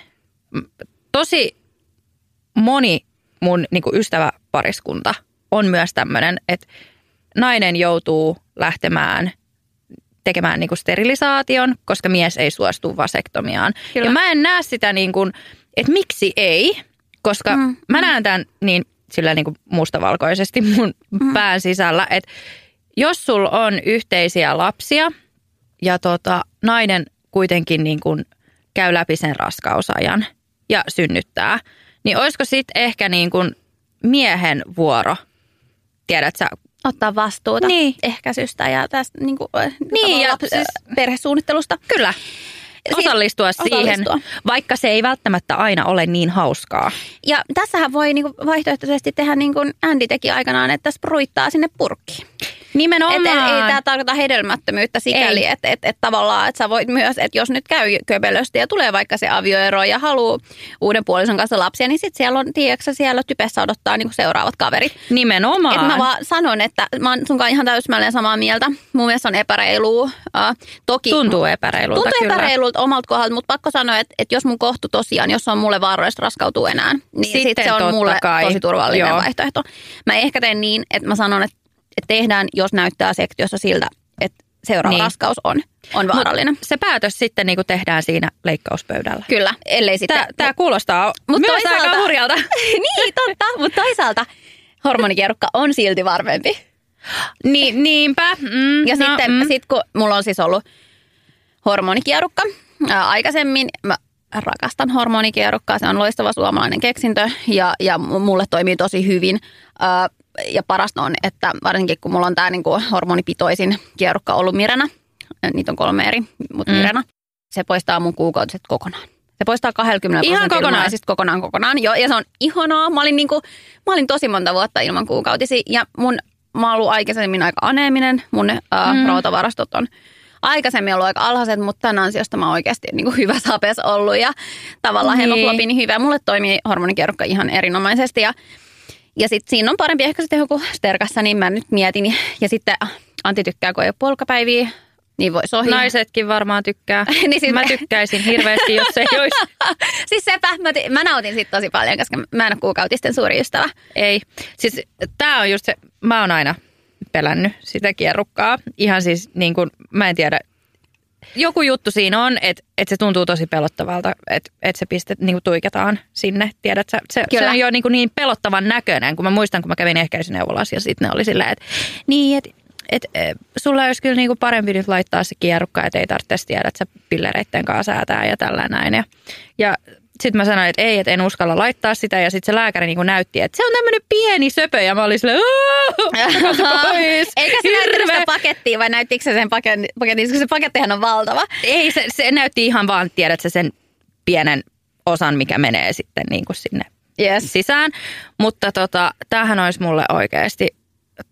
Speaker 3: Tosi moni mun niin kuin ystäväpariskunta on myös tämmöinen, että nainen joutuu lähtemään tekemään niin kuin sterilisaation, koska mies ei suostu vasektomiaan.
Speaker 2: Kyllä.
Speaker 3: Ja mä en näe sitä, niin kuin, että miksi ei, koska mm, mä näen tämän niin, sillä niin kuin mustavalkoisesti mun mm. pään sisällä, että jos sulla on yhteisiä lapsia ja tota, nainen kuitenkin niin kuin käy läpi sen raskausajan ja synnyttää, niin olisiko sitten ehkä niin kuin miehen vuoro, tiedät sä,
Speaker 2: ottaa vastuuta
Speaker 3: Niin.
Speaker 2: ehkäisystä ja tästä niin kuin,
Speaker 3: Niin, ja
Speaker 2: lapsi-
Speaker 3: siis-
Speaker 2: perhesuunnittelusta.
Speaker 3: kyllä,
Speaker 2: Siis-
Speaker 3: osallistua siihen,
Speaker 2: osallistua.
Speaker 3: vaikka se ei välttämättä aina ole niin hauskaa.
Speaker 2: Ja tässähän voi niin kuin vaihtoehtoisesti tehdä niin kuin Andy teki aikanaan, että spruittaa sinne purkkiin.
Speaker 3: Nimenomaan.
Speaker 2: Et, et, ei tämä tarkoita hedelmättömyyttä sikäli, että et, et tavallaan, että sä voit myös, että jos nyt käy köpelösti ja tulee vaikka se avioero ja haluaa uuden puolison kanssa lapsia, niin sitten siellä on, tiedätkö, siellä typessä odottaa niinku seuraavat kaverit.
Speaker 3: Nimenomaan.
Speaker 2: Et mä vaan sanon, että mä oon sunkaan ihan täysmälleen samaa mieltä. Mun mielestä on epäreilua. Uh, toki,
Speaker 3: Tuntuu epäreilulta
Speaker 2: Tuntuu
Speaker 3: kyllä.
Speaker 2: epäreilulta omalta kohdalta, mutta pakko sanoa, että, että jos mun kohtu tosiaan, jos on mulle vaarallista raskautuu enää, niin
Speaker 3: Sitten
Speaker 2: sit se on mulle
Speaker 3: kai.
Speaker 2: tosi turvallinen
Speaker 3: Joo.
Speaker 2: vaihtoehto. Mä ehkä teen niin, että mä sanon, että tehdään, jos näyttää sektiossa siltä, että seuraava
Speaker 3: Niin.
Speaker 2: raskaus on, on vaarallinen.
Speaker 3: Mut se päätös sitten niin tehdään siinä leikkauspöydällä.
Speaker 2: Kyllä, ellei sitten...
Speaker 3: Tämä, tämä kuulostaa
Speaker 2: Mut
Speaker 3: myös aika
Speaker 2: toisaalta-
Speaker 3: hurjalta. [laughs]
Speaker 2: niin, totta, mutta toisaalta hormonikierukka on silti varmempi.
Speaker 3: Niin, niinpä. Mm,
Speaker 2: Ja
Speaker 3: no,
Speaker 2: sitten
Speaker 3: mm.
Speaker 2: sit kun mulla on siis ollut hormonikierukka ää, aikaisemmin, mä rakastan hormonikierukkaa, se on loistava suomalainen keksintö ja, ja mulle toimii tosi hyvin. Ja parasta on, että varsinkin kun mulla on tämä niinku hormonipitoisin kierukka ollut Mirena, niitä on kolme eri, mutta
Speaker 3: Mm.
Speaker 2: Mirena, se poistaa mun kuukautiset kokonaan. Se poistaa 20
Speaker 3: Ihan kokonaan?
Speaker 2: naisista kokonaan kokonaan. Joo, ja se on ihanaa. Mä olin, niinku, mä olin tosi monta vuotta ilman kuukautisia ja mun, mä oon ollut aikaisemmin aika aneeminen. Mun
Speaker 3: mm.
Speaker 2: rautavarastot on aikaisemmin ollut aika alhaiset, mutta tämän ansiosta mä oon oikeasti niin kuin hyvä sapes ollut ja tavallaan
Speaker 3: Niin.
Speaker 2: niin. hemoglobiini hyvä. Mulle toimii hormonikierrokka ihan erinomaisesti ja, ja sitten siinä on parempi ehkä sitten joku sterkassa, niin mä nyt mietin. Ja sitten Antti tykkää, kun ei ole polkapäiviä, niin voisi ohjaa.
Speaker 3: Naisetkin varmaan tykkää. [laughs]
Speaker 2: Niin siis-
Speaker 3: Mä tykkäisin hirveästi, jos ei [laughs] olisi.
Speaker 2: siis sepä, mä, ti- mä nautin siitä tosi paljon, koska mä en ole kuukautisten suuri ystävä.
Speaker 3: Ei. Siis tää on just se, mä oon aina pelännyt sitä kierrukkaa. Ihan siis niin kuin, mä en tiedä, joku juttu siinä on, että, että se tuntuu tosi pelottavalta, että, että se pistet niin kuin tuiketaan sinne. Tiedät, sä, se, se on jo niin, kuin niin pelottavan näköinen, kun mä muistan, kun mä kävin ehkäisyneuvolassa ja sitten ne oli silleen, että niin, että et, et, sulla olisi kyllä niinku parempi nyt laittaa se kierrukka, että ei tarvitse tiedä, että sä pillereitten kanssa säätää ja tällä näin. Ja, ja sitten mä sanoin, että ei, että en uskalla laittaa sitä. Ja sitten se lääkäri niinku näytti, että se on tämmöinen pieni söpö. Ja mä olin silleen, "Aah, ottakaa se pois.
Speaker 2: Eikä se näyttänyt
Speaker 3: Hirveä."
Speaker 2: sitä pakettia vai näyttikö se sen paketin, koska se pakettihan on valtava.
Speaker 3: Ei, se, se näytti ihan vaan, tiedät sä, sen pienen osan, mikä menee sitten niin kuin sinne
Speaker 2: Yes.
Speaker 3: sisään. Mutta tota, tämähän olisi mulle oikeasti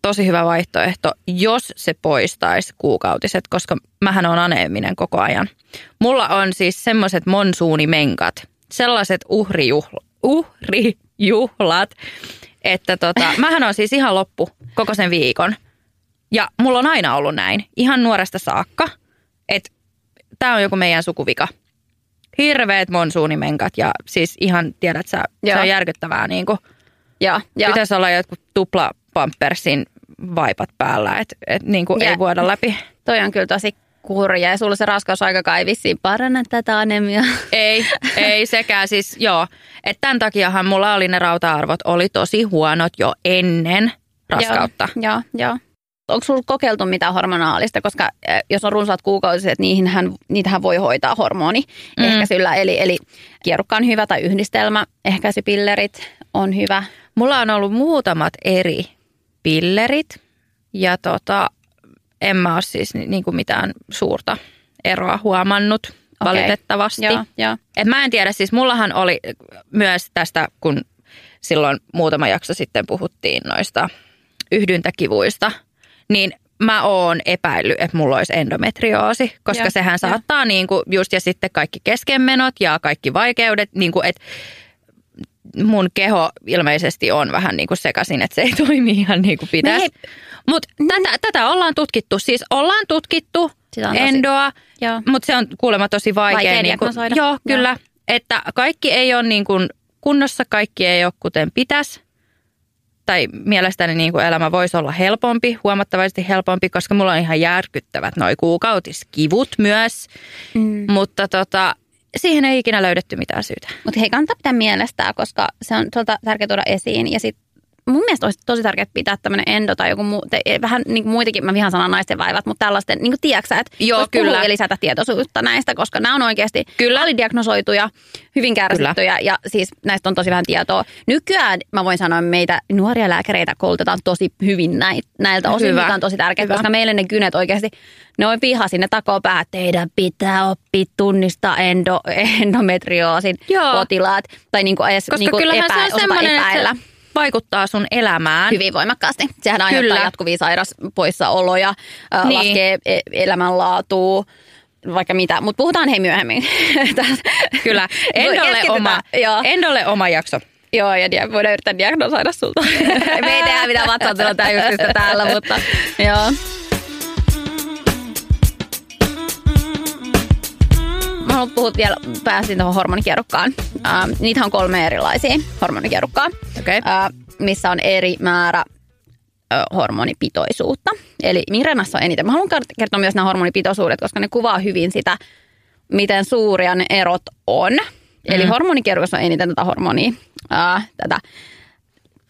Speaker 3: tosi hyvä vaihtoehto, jos se poistaisi kuukautiset, koska mähän on aneeminen koko ajan. Mulla on siis semmoiset monsuunimenkat, sellaiset uhrijuhla, uhrijuhlat, että tota, [laughs] mähän on siis ihan loppu koko sen viikon. Ja mulla on aina ollut näin, ihan nuoresta saakka, että tämä on joku meidän sukuvika. Hirveät monsuunimenkat ja siis ihan, tiedät sä, se
Speaker 2: Joo.
Speaker 3: on järkyttävää niin kuin,
Speaker 2: Ja, ja.
Speaker 3: Pitäisi olla jotkut tupla pampersin vaipat päällä, että et niin kuin ei vuoda läpi.
Speaker 2: Toi on kyllä tosi kurja ja sulla se raskausaikakaan ei vissiin paranna tätä anemiaa.
Speaker 3: Ei, ei sekään siis, joo. Että tämän takiahan mulla oli ne rauta-arvot, oli tosi huonot jo ennen raskautta.
Speaker 2: Joo, joo. Onko sulla kokeiltu mitään hormonaalista, koska jos on runsaat kuukautiset, niihinhän, niitähän voi hoitaa hormoni
Speaker 3: Mm.
Speaker 2: mm. ehkäisyllä. Eli, eli kierukka on hyvä tai yhdistelmä, ehkäisypillerit on hyvä.
Speaker 3: Mulla on ollut muutamat eri pillerit ja tota, en mä ole siis ni- niin kuin mitään suurta eroa huomannut
Speaker 2: Okei.
Speaker 3: valitettavasti.
Speaker 2: Joo, joo.
Speaker 3: Et mä en tiedä, siis mullahan oli myös tästä, kun silloin muutama jakso sitten puhuttiin noista yhdyntäkivuista, niin mä oon epäillyt, että mulla olisi endometrioosi, koska
Speaker 2: Joo,
Speaker 3: sehän saattaa niin kuin just ja sitten kaikki keskenmenot ja kaikki vaikeudet, niin kuin, että mun keho ilmeisesti on vähän niin kuin sekaisin, että se ei [laughs] toimi ihan niin kuin pitäisi.
Speaker 2: hei-
Speaker 3: Mutta tätä, tätä ollaan tutkittu, siis ollaan tutkittu
Speaker 2: Sitä on
Speaker 3: endoa,
Speaker 2: Joo.
Speaker 3: mutta se on kuulemma tosi vaikea.
Speaker 2: Vaikea
Speaker 3: niin kuin, joo,
Speaker 2: Joo.
Speaker 3: kyllä. Että kaikki ei ole niin kuin kunnossa, kaikki ei ole kuten pitäisi. Tai mielestäni niin kuin elämä voisi olla helpompi, huomattavasti helpompi, koska mulla on ihan järkyttävät noi kuukautiskivut myös.
Speaker 2: Mm.
Speaker 3: Mutta tota, siihen ei ikinä löydetty mitään syytä.
Speaker 2: Mutta hei, kannattaa pitää mielestää, koska se on tuolta tärkeää tuoda esiin. Ja sit mun mielestä olisi tosi tärkeää pitää tämmöinen endo tai joku muu, te, vähän niin kuin muitakin, mä vihan sanan naisten vaivat, mutta tällaisten, niin kuin tiedätkö että
Speaker 3: Joo, kyllä.
Speaker 2: ja lisätä tietoisuutta näistä, koska nämä on oikeasti
Speaker 3: Kyllä.
Speaker 2: alidiagnosoituja, hyvin kärsittyjä ja siis näistä on tosi vähän tietoa. Nykyään mä voin sanoa, että meitä nuoria lääkäreitä koulutetaan tosi hyvin näiltä osin,
Speaker 3: Hyvä.
Speaker 2: mikä on tosi tärkeää,
Speaker 3: Hyvä.
Speaker 2: koska meille ne kynet oikeasti, ne on viha sinne takoo päähän, että teidän pitää oppia tunnistaa endo, endometrioosin
Speaker 3: Joo.
Speaker 2: potilaat tai niin kuin edes
Speaker 3: Koska
Speaker 2: niin kuin epä,
Speaker 3: se on semmoinen,
Speaker 2: epäillä.
Speaker 3: että se vaikuttaa sun elämään.
Speaker 2: Hyvin voimakkaasti. Sehän aiheuttaa
Speaker 3: Kyllä.
Speaker 2: jatkuvia sairaspoissaoloja, ää,
Speaker 3: Niin.
Speaker 2: laskee e- elämänlaatua, vaikka mitä. Mutta puhutaan hei myöhemmin. [laughs]
Speaker 3: Kyllä. [laughs] Endolle oma,
Speaker 2: Joo.
Speaker 3: Endolle oma jakso.
Speaker 2: Joo, ja dia- voidaan yrittää diagnosoida sulta. [laughs] Me ei tehdä mitään vatsauttelua tää just sitä täällä, mutta joo. Haluan puhua vielä, pääsin tuohon hormonikierukkaan. Uh, niitä on kolme erilaisia hormonikierukkaa,
Speaker 3: Okei.
Speaker 2: uh, missä on eri määrä hormonipitoisuutta. Eli Mirenassa on eniten. Mä haluan kertoa myös nämä hormonipitoisuudet, koska ne kuvaa hyvin sitä, miten suuria ne erot on. Eli
Speaker 3: Mm.
Speaker 2: hormonikierrossa on eniten tätä hormonia, ää, tätä,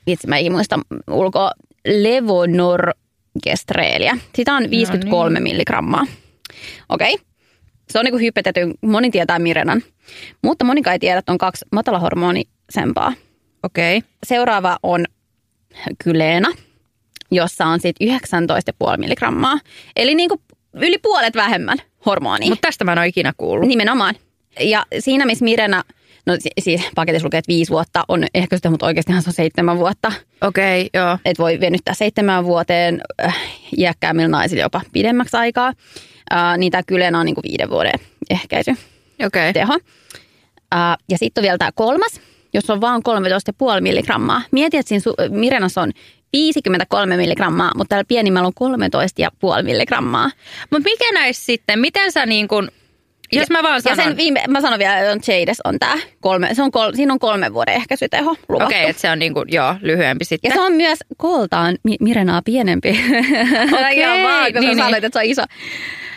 Speaker 2: vitsi mä ei muista ulkoa, levonorgestreeliä. Sitä on 53 milligrammaa. Okei. Okay. Se on niin hypetetty, moni tietää Mirenan, mutta monikaan ei tiedä, että on kaksi matalahormonisempaa.
Speaker 3: Okei.
Speaker 2: Seuraava on Kyleena, jossa on sitten 19,5 milligrammaa. Eli niin kuin yli puolet vähemmän hormonia.
Speaker 3: Mutta tästä mä en ole ikinä kuullut.
Speaker 2: Nimenomaan. Ja siinä, missä Mirena, no si- siis paketissa lukee, että viisi vuotta on ehkä sitä, mutta oikeastihan se on seitsemän vuotta.
Speaker 3: Okei, joo.
Speaker 2: Että voi venyttää seitsemän vuoteen äh, iäkkäämmillä naisilla jopa pidemmäksi aikaa. Äh, niin tämä Kyleena on niin kuin viiden vuoden ehkäisy
Speaker 3: Okei.
Speaker 2: teho. Uh, ja sitten on vielä tämä kolmas, jossa on vaan 13,5 milligrammaa. Mieti, että siinä su- Mirenassa on 53 milligrammaa, mutta täällä pienimmällä on 13,5 milligrammaa.
Speaker 3: Mutta mikä näissä sitten, miten sä niin kuin, jos mä vaan
Speaker 2: Ja
Speaker 3: sanon.
Speaker 2: sen viime, mä sanon vielä, että Jades on tämä. Kolme, se on kol, siinä on kolmen vuoden ehkäisyteho luvattu.
Speaker 3: Okei, okay, että se on niin kuin, joo, lyhyempi
Speaker 2: ja
Speaker 3: sitten.
Speaker 2: se on myös kooltaan Mi- Mirenaa pienempi.
Speaker 3: Okei,
Speaker 2: Ihan vaan, kun
Speaker 3: niin,
Speaker 2: sä
Speaker 3: niin.
Speaker 2: sanoit, että se on iso.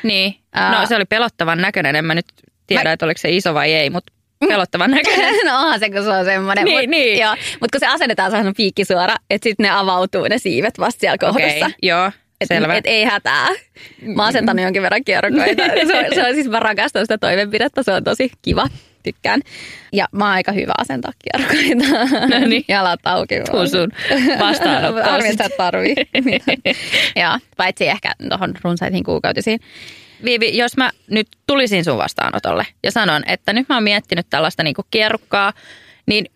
Speaker 3: Niin,
Speaker 2: Ää.
Speaker 3: no se oli pelottavan näköinen. En mä nyt tiedä,
Speaker 2: Mä-
Speaker 3: että oliko se iso vai ei, mutta pelottavan [laughs] näköinen.
Speaker 2: no [laughs] onhan se, kun se on semmoinen.
Speaker 3: Niin,
Speaker 2: mut,
Speaker 3: niin.
Speaker 2: Joo, mutta kun se asennetaan sehän on piikki suora, että sitten ne avautuu ne siivet vasta siellä kohdassa.
Speaker 3: Okei, okay, joo,
Speaker 2: Et,
Speaker 3: selvä.
Speaker 2: et ei hätää. Mä oon asentanut [laughs] jonkin verran kierrokoita. Se on, se on siis, mä rakastan sitä toimenpidettä, se on tosi kiva. Tykkään. Ja mä oon aika hyvä asentaa kierrokoita.
Speaker 3: No niin. [laughs]
Speaker 2: Jalat auki.
Speaker 3: Tuu sun vastaanottoon [laughs] sit.
Speaker 2: että et tarvii. [laughs] Joo, paitsi ehkä tuohon runsaisiin kuukautisiin.
Speaker 3: Viivi, jos mä nyt tulisin sun vastaanotolle ja sanon, että nyt mä oon miettinyt tällaista niinku kierrukkaa, niin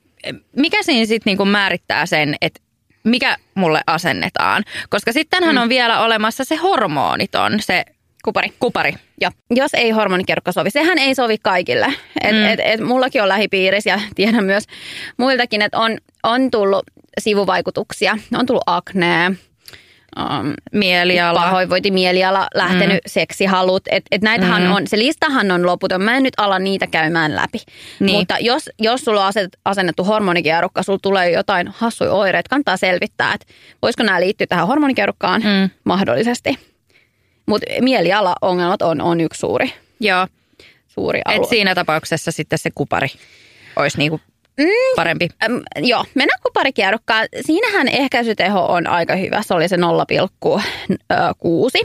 Speaker 3: mikä siinä sitten niinku määrittää sen, että mikä mulle asennetaan? Koska sittenhän mm. on vielä olemassa se hormoniton, se
Speaker 2: Kupari.
Speaker 3: kupari.
Speaker 2: Joo. Jos ei hormonikierrukka sovi, sehän ei sovi kaikille. Et,
Speaker 3: Mm.
Speaker 2: et, et mullakin on lähipiirissä ja tiedän myös muiltakin, että on, on tullut sivuvaikutuksia. On tullut aknea, um,
Speaker 3: Mieliala.
Speaker 2: pahoinvointi, mieliala, lähtenyt mm. seksihalut. Et, et näitähän
Speaker 3: Mm.
Speaker 2: on, se listahan on loputon. Mä en nyt ala niitä käymään läpi.
Speaker 3: Niin.
Speaker 2: Mutta jos, jos sulla on aset, asennettu hormonikierukka, sulla tulee jotain hassuja oireita, kannattaa selvittää, että voisiko nämä liittyä tähän hormonikierukkaan
Speaker 3: Mm.
Speaker 2: mahdollisesti. Mutta mieliala-ongelmat on, on yksi suuri,
Speaker 3: Joo,
Speaker 2: suuri alue.
Speaker 3: että siinä tapauksessa sitten se kupari olisi niinku
Speaker 2: Mm.
Speaker 3: parempi.
Speaker 2: Äm, joo, mennään kuparikierrukkaan. Siinähän ehkäisyteho on aika hyvä. Se oli se 0,6.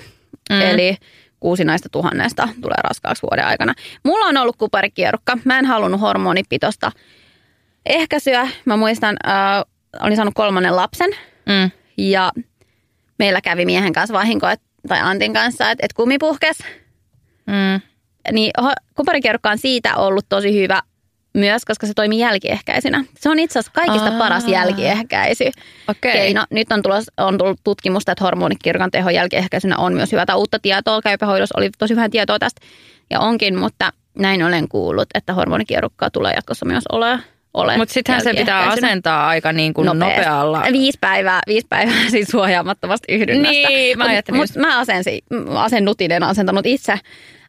Speaker 3: Mm.
Speaker 2: Eli kuusi näistä tuhannesta tulee raskaaksi vuoden aikana. Mulla on ollut kuparikierrukka. Mä en halunnut hormonipitosta ehkäisyä. Mä muistan, äh, olin saanut kolmannen lapsen
Speaker 3: Mm.
Speaker 2: ja meillä kävi miehen kanssa vahinko, et, tai Antin kanssa, että et kumi puhkes.
Speaker 3: Mm.
Speaker 2: Niin kuparikierrukka on siitä ollut tosi hyvä myös, koska se toimii jälkiehkäisinä. Se on itse asiassa kaikista
Speaker 3: Aa.
Speaker 2: paras jälkiehkäisy.
Speaker 3: Okei.
Speaker 2: keino. Nyt on, tulos, on tullut tutkimusta, että hormonikirkan teho jälkiehkäisynä on myös hyvä. Tai uutta tietoa käypähoidossa oli tosi vähän tietoa tästä ja onkin, mutta näin olen kuullut, että hormonikierukkaa tulee jatkossa myös ole. Ole
Speaker 3: Mutta sittenhän se pitää asentaa aika niin kuin
Speaker 2: Nopeasti.
Speaker 3: nopealla.
Speaker 2: Viisi päivää, viisi päivää [laughs] siis suojaamattomasti yhdynnästä.
Speaker 3: Niin, mä
Speaker 2: Mut-
Speaker 3: ajattelin
Speaker 2: mut mä asensin, asennutin, en asentanut itse.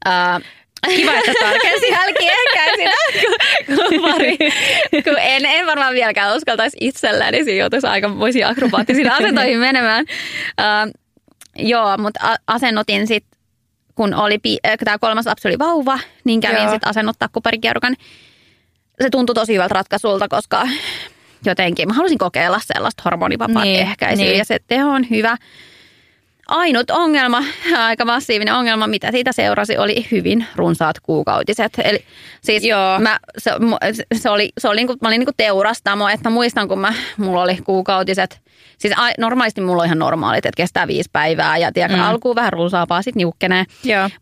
Speaker 2: Ää,
Speaker 3: Kiva, että tarkensit. [laughs]
Speaker 2: jälkiehkäisinä. kun, pari, kun en, en varmaan vieläkään uskaltaisi itselläni, siinä joutuisi aika voisi akrobaattisiin asentoihin [laughs] menemään. Uh, joo, mutta a- asennutin sitten, kun oli äh, tämä kolmas lapsi oli vauva, niin kävin sitten asennuttaa kuparikierrukan. Se tuntui tosi hyvältä ratkaisulta, koska jotenkin mä halusin kokeilla sellaista hormonivapaata
Speaker 3: Niin,
Speaker 2: niin, ehkäisyä
Speaker 3: niin.
Speaker 2: ja se teho on hyvä. ainut ongelma, [laughs] aika massiivinen ongelma, mitä siitä seurasi, oli hyvin runsaat kuukautiset. Eli siis
Speaker 3: Joo.
Speaker 2: Mä, se, se, oli, se oli niinku, mä olin niinku teurastamo, että mä muistan, kun mä, mulla oli kuukautiset. Siis a, normaalisti mulla on ihan normaalit, että kestää viisi päivää ja tiedätkö, mm. alkuun vähän runsaampaa, sitten niukkenee.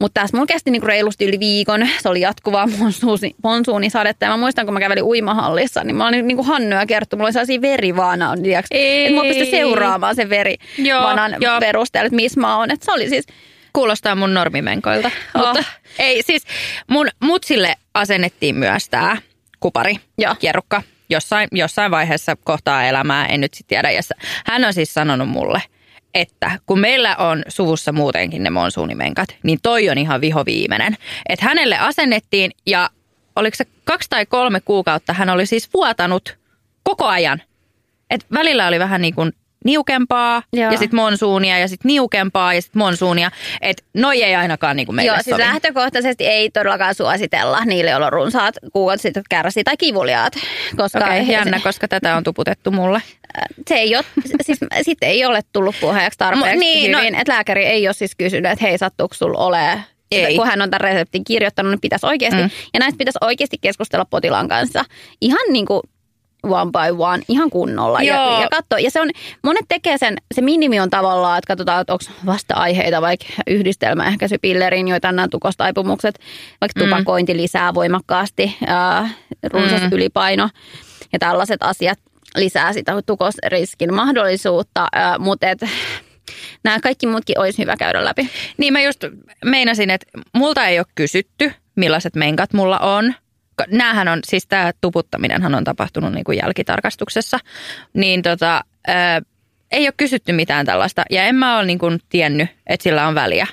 Speaker 2: Mutta tässä mulla kesti niinku reilusti yli viikon. Se oli jatkuvaa monsuuni, monsuunisadetta. Ja mä muistan, kun mä kävelin uimahallissa, niin mä olin niinku Hannu ja Kerttu. Mulla oli sellaisia verivaana,
Speaker 3: Ei.
Speaker 2: että mä pystyn seuraamaan sen verivanan perusteella, että missä mä oon. Et se oli siis,
Speaker 3: Kuulostaa mun normimenkoilta.
Speaker 2: Oh.
Speaker 3: Mutta ei siis, mun mutsille asennettiin myös tämä kupari,
Speaker 2: Joo.
Speaker 3: kierrukka, jossain, jossain vaiheessa kohtaa elämää, en nyt sitten tiedä. S- hän on siis sanonut mulle, että kun meillä on suvussa muutenkin ne monsuunimenkat, niin toi on ihan vihoviimeinen. Että hänelle asennettiin ja oliko se kaksi tai kolme kuukautta hän oli siis vuotanut koko ajan. Et välillä oli vähän niin kuin niukempaa
Speaker 2: Joo.
Speaker 3: ja sitten monsuunia ja sitten niukempaa ja sitten monsuunia. Että noi ei ainakaan niin kuin meille
Speaker 2: joo, siis
Speaker 3: sovi.
Speaker 2: lähtökohtaisesti ei todellakaan suositella niille, joilla on runsaat kuukautiset, jotka kärsii tai kivuliaat. Koska
Speaker 3: okay,
Speaker 2: se-
Speaker 3: jännä, koska tätä on tuputettu mulle.
Speaker 2: se ei ole, [laughs] siis sitten ei ole tullut puheeksi tarpeeksi
Speaker 3: Mo- niin, no-
Speaker 2: hyvin. että lääkäri ei ole siis kysynyt, että hei sattuuko sulla ole
Speaker 3: Ei.
Speaker 2: kun hän on tämän reseptin kirjoittanut, niin pitäisi oikeasti,
Speaker 3: mm.
Speaker 2: ja näistä pitäisi oikeasti keskustella potilaan kanssa. Ihan niin kuin one by one, ihan kunnolla. Ja,
Speaker 3: Joo.
Speaker 2: ja katso, ja se on, monet tekee sen, se minimi on tavallaan, että katsotaan, että onko vasta-aiheita vaikka yhdistelmäehkäisypillerin, joita nämä tukostaipumukset, vaikka
Speaker 3: Mm.
Speaker 2: tupakointi lisää voimakkaasti, ää, runsas
Speaker 3: Mm.
Speaker 2: ylipaino ja tällaiset asiat lisää sitä tukosriskin mahdollisuutta, ää, mutta et, nämä kaikki muutkin olisi hyvä käydä läpi.
Speaker 3: Niin mä just meinasin, että multa ei ole kysytty, millaiset menkat mulla on. Näähän on, siis tämä tuputtaminenhan on tapahtunut niin kuin jälkitarkastuksessa. Niin tota, ää, ei ole kysytty mitään tällaista. Ja en mä ole niin kuin tiennyt, että sillä on väliä.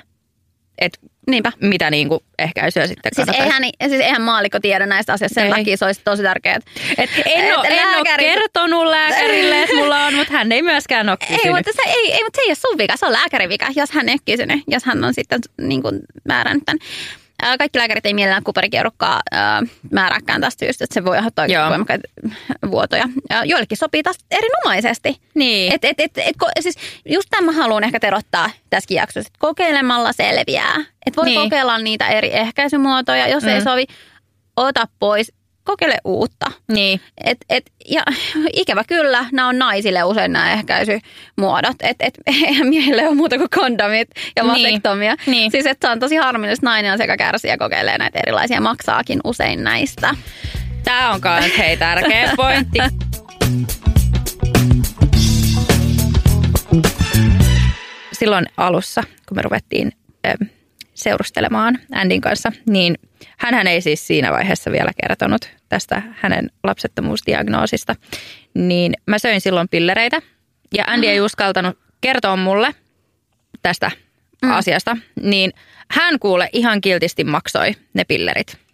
Speaker 3: Että
Speaker 2: Niinpä.
Speaker 3: mitä niin kuin ehkäisyä sitten
Speaker 2: Siis
Speaker 3: kannattaisi.
Speaker 2: eihän, siis eihän maalikko tiedä näistä asioista, sen
Speaker 3: Ei.
Speaker 2: takia se olisi tosi tärkeää.
Speaker 3: Et en, ole,
Speaker 2: Et
Speaker 3: en ole kertonut lääkärille, että mulla on, mutta hän ei myöskään ole kysynyt.
Speaker 2: Ei mutta, se, ei, ei, mutta se ei ole sun vika, se on lääkärin vika, jos hän ei ole kysynyt, jos hän on sitten niin kuin määrännyt tämän. Ää, Kaikki lääkärit ei mielellään kuperikierrukkaa ää, määrääkään tästä syystä, että se voi aiheuttaa
Speaker 3: Joo.
Speaker 2: voimakkaita vuotoja. Ää, Joillekin sopii taas erinomaisesti.
Speaker 3: Niin.
Speaker 2: Et, et, et, et, ko, siis just tämän mä haluan ehkä terottaa tässäkin jaksossa, että kokeilemalla selviää. Että voi
Speaker 3: Niin.
Speaker 2: kokeilla niitä eri ehkäisymuotoja, jos mm. ei sovi, ota pois, kokeile uutta.
Speaker 3: Niin.
Speaker 2: Et, et, ja [laughs] ikävä kyllä, nämä on naisille usein nämä ehkäisymuodot. Et, et, eihän [laughs] miehille ole muuta kuin kondomit ja
Speaker 3: Niin.
Speaker 2: vasektomia.
Speaker 3: Niin.
Speaker 2: Siis että se on tosi harmillista, nainen on sekä kärsiä ja kokeilee näitä erilaisia, maksaakin usein näistä.
Speaker 3: Tämä on myös hei tärkeä [laughs] pointti. Silloin alussa, kun me ruvettiin seurustelemaan Andin kanssa, niin hän ei siis siinä vaiheessa vielä kertonut tästä hänen lapsettomuusdiagnoosista. Niin mä söin silloin pillereitä ja Andy ei uskaltanut kertoa mulle tästä mm. asiasta. Niin hän kuule ihan kiltisti maksoi ne pillerit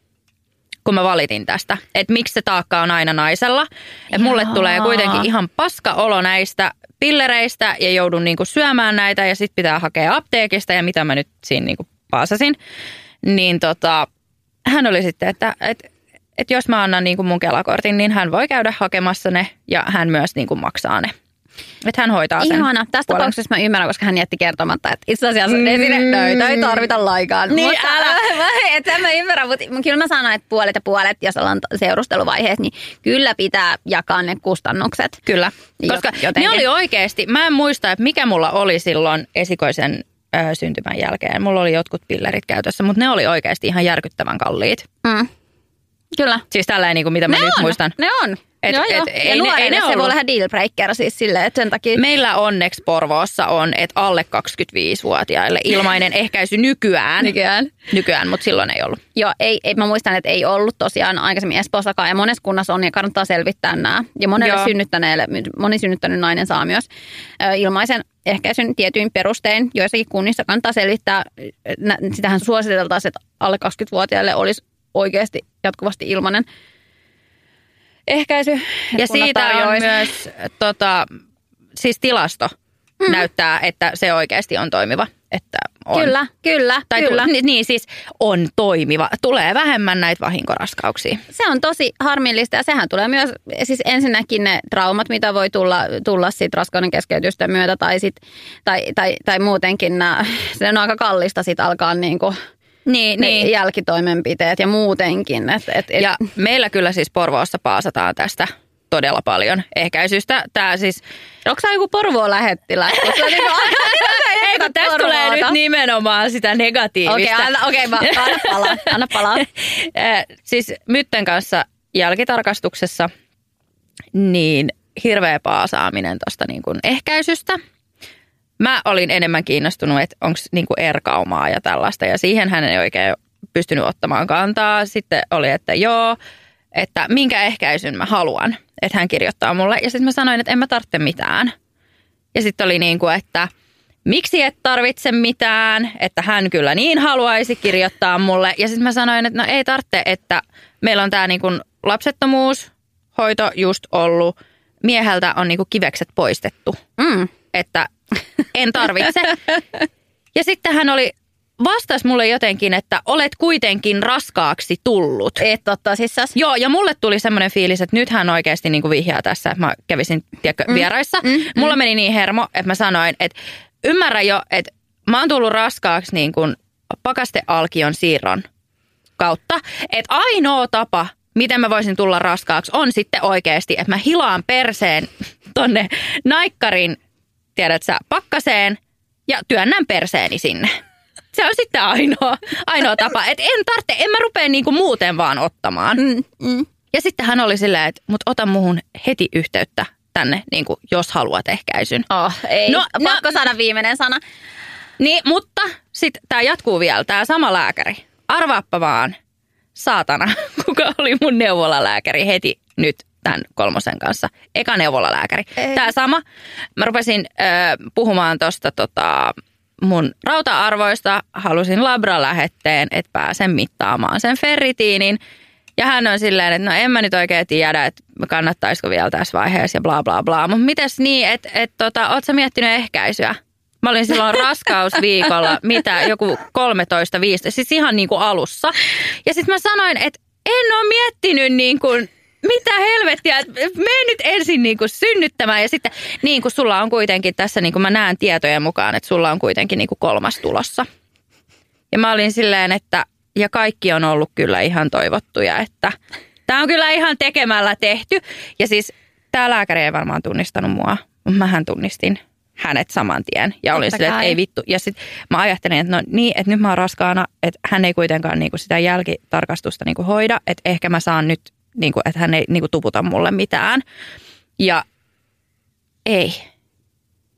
Speaker 3: kun mä valitin tästä, että miksi se taakka on aina naisella. Että mulle tulee kuitenkin ihan paska olo näistä pillereistä ja joudun niinku syömään näitä ja sitten pitää hakea apteekista ja mitä mä nyt siinä niinku paasasin. Niin tota, hän oli sitten, että et, et jos mä annan niinku mun kelakortin, niin hän voi käydä hakemassa ne ja hän myös niinku maksaa ne. Että hän hoitaa sen.
Speaker 2: Ihana. Tästä
Speaker 3: puolen.
Speaker 2: tapauksessa mä ymmärrän, koska hän jätti kertomatta, että itse asiassa mm. sinne nöitä ei tarvita laikaan.
Speaker 3: Niin,
Speaker 2: mutta,
Speaker 3: älä. [laughs]
Speaker 2: et sen mä ymmärrän, mutta kyllä mä sanon, että puolet ja puolet, jos ollaan seurusteluvaiheessa, niin kyllä pitää jakaa ne kustannukset.
Speaker 3: Kyllä, koska
Speaker 2: jotenkin.
Speaker 3: ne oli oikeasti, mä en muista, että mikä mulla oli silloin esikoisen ö, syntymän jälkeen. Mulla oli jotkut pillerit käytössä, mutta ne oli oikeasti ihan järkyttävän kalliit.
Speaker 2: Mm. Kyllä.
Speaker 3: Siis tällainen, niin kuin mitä mä
Speaker 2: ne
Speaker 3: nyt
Speaker 2: on,
Speaker 3: muistan.
Speaker 2: Ne on.
Speaker 3: Et-
Speaker 2: joo,
Speaker 3: et
Speaker 2: joo.
Speaker 3: ei
Speaker 2: ja
Speaker 3: ne- ei ne
Speaker 2: se voi
Speaker 3: ollut.
Speaker 2: olla deal breaker siis silleen, että sen takia...
Speaker 3: Meillä onneksi Porvoossa on, että alle 25-vuotiaille ilmainen ehkäisy nykyään.
Speaker 2: Nykyään.
Speaker 3: Nykyään, mutta silloin ei ollut.
Speaker 2: Joo, ei, ei, mä muistan, että ei ollut tosiaan aikaisemmin Espoossakaan ja monessa kunnassa on ja kannattaa selvittää nämä. Ja monelle
Speaker 3: Joo.
Speaker 2: synnyttäneelle, moni synnyttänyt nainen saa myös ö, ilmaisen ehkäisyn tietyin perustein. Joissakin kunnissa kannattaa selvittää, sitähän suositeltaisiin, että alle 20-vuotiaille olisi oikeasti jatkuvasti ilmainen ehkäisy.
Speaker 3: Ja siitä on
Speaker 2: tarjoaisi.
Speaker 3: myös tota, siis tilasto mm. näyttää, että se oikeasti on toimiva. Että on.
Speaker 2: Kyllä, kyllä,
Speaker 3: Tai
Speaker 2: kyllä.
Speaker 3: Tu, niin siis on toimiva. Tulee vähemmän näitä vahinkoraskauksia.
Speaker 2: Se on tosi harmillista ja sehän tulee myös, siis ensinnäkin ne traumat, mitä voi tulla, tulla siitä raskauden keskeytystä myötä tai, sit, tai, tai, tai muutenkin nää, se on aika kallista sit alkaa niinku
Speaker 3: Niin,
Speaker 2: ne jälkitoimenpiteet ja muutenkin. Et, et, et,
Speaker 3: Ja meillä kyllä siis Porvoossa paasataan tästä todella paljon ehkäisystä. Tämä siis,
Speaker 2: onko se joku Porvoon lähettiläs? Koska niinku aina- [laughs]
Speaker 3: ei kun tästä tulee nyt nimenomaan sitä
Speaker 2: Okei,
Speaker 3: negatiivista.
Speaker 2: okay, anna, okay, mä, [laughs] anna palaa. Anna palaa.
Speaker 3: Siis Mytten kanssa jälkitarkastuksessa niin hirveä paasaaminen tuosta niin kuin ehkäisystä. Mä olin enemmän kiinnostunut, että onko niin kuin erkaumaa ja tällaista ja siihen hän ei oikein pystynyt ottamaan kantaa. Sitten oli, että joo, että minkä ehkäisyn mä haluan, että hän kirjoittaa mulle. Ja sitten mä sanoin, että en mä tarvitse mitään. Ja sitten oli niin kuin, että miksi et tarvitse mitään, että hän kyllä niin haluaisi kirjoittaa mulle. Ja sitten mä sanoin, että no ei tarvitse, että meillä on tämä niin kuin lapsettomuushoito just ollut. Mieheltä on niin kuin kivekset poistettu,
Speaker 2: Mm.
Speaker 3: että en tarvitse. Ja sitten hän oli vastas mulle jotenkin, että olet kuitenkin raskaaksi tullut.
Speaker 2: Et totta siis
Speaker 3: Joo, ja mulle tuli semmoinen fiilis, että nyt hän oikeasti niin kuin vihjaa tässä, että mä kävisin tiedätkö, mm. vieraissa. Mm, mm. Mulla meni niin hermo, että mä sanoin, että ymmärrä jo, että mä oon tullut raskaaksi niin kuin pakastealkion siirron kautta. Että ainoa tapa, miten mä voisin tulla raskaaksi, on sitten oikeasti, että mä hilaan perseen tonne naikkarin, tiedät sä, pakkaseen ja työnnän perseeni sinne. Se on sitten ainoa, ainoa tapa. Että en tarvitse, en mä rupea niinku muuten vaan ottamaan.
Speaker 2: Mm, mm.
Speaker 3: Ja sitten hän oli silleen, että mut ota muhun heti yhteyttä tänne, niin kuin, jos haluat ehkäisyn.
Speaker 2: Oh, ei.
Speaker 3: No,
Speaker 2: No, Pakko
Speaker 3: no-
Speaker 2: saada viimeinen sana.
Speaker 3: Niin, mutta sitten tämä jatkuu vielä, tämä sama lääkäri. Arvaappa vaan, saatana, [laughs] kuka oli mun neuvolalääkäri heti nyt tämän kolmosen kanssa. Eka neuvolalääkäri.
Speaker 2: Ei.
Speaker 3: Tämä sama. Mä rupesin ö, puhumaan tuosta tota, mun rauta-arvoista. Halusin labra-lähetteen, että pääsen mittaamaan sen ferritiinin. Ja hän on silleen, että no en mä nyt oikein tiedä, että kannattaisiko vielä tässä vaiheessa ja bla bla bla. Mutta mites niin, että et, tota, oot sä miettinyt ehkäisyä? Mä olin silloin raskausviikolla, [laughs] mitä, joku 13 15 siis ihan niin kuin alussa. Ja sitten mä sanoin, että en ole miettinyt niin kuin, mitä helvettiä, mene nyt ensin niin kuin synnyttämään ja sitten niin kuin sulla on kuitenkin tässä, niin kuin mä näen tietojen mukaan, että sulla on kuitenkin niin kuin kolmas tulossa. Ja mä olin silleen, että ja kaikki on ollut kyllä ihan toivottuja, että tämä on kyllä ihan tekemällä tehty. Ja siis tämä lääkäri ei varmaan tunnistanut mua, mutta mähän tunnistin hänet saman tien. Ja olin silleen, että ei vittu. Ja sitten mä ajattelin, että no niin, että nyt mä oon raskaana, että hän ei kuitenkaan niinku sitä jälkitarkastusta niinku hoida, että ehkä mä saan nyt, niinku, että hän ei niinku tuputa mulle mitään. Ja ei.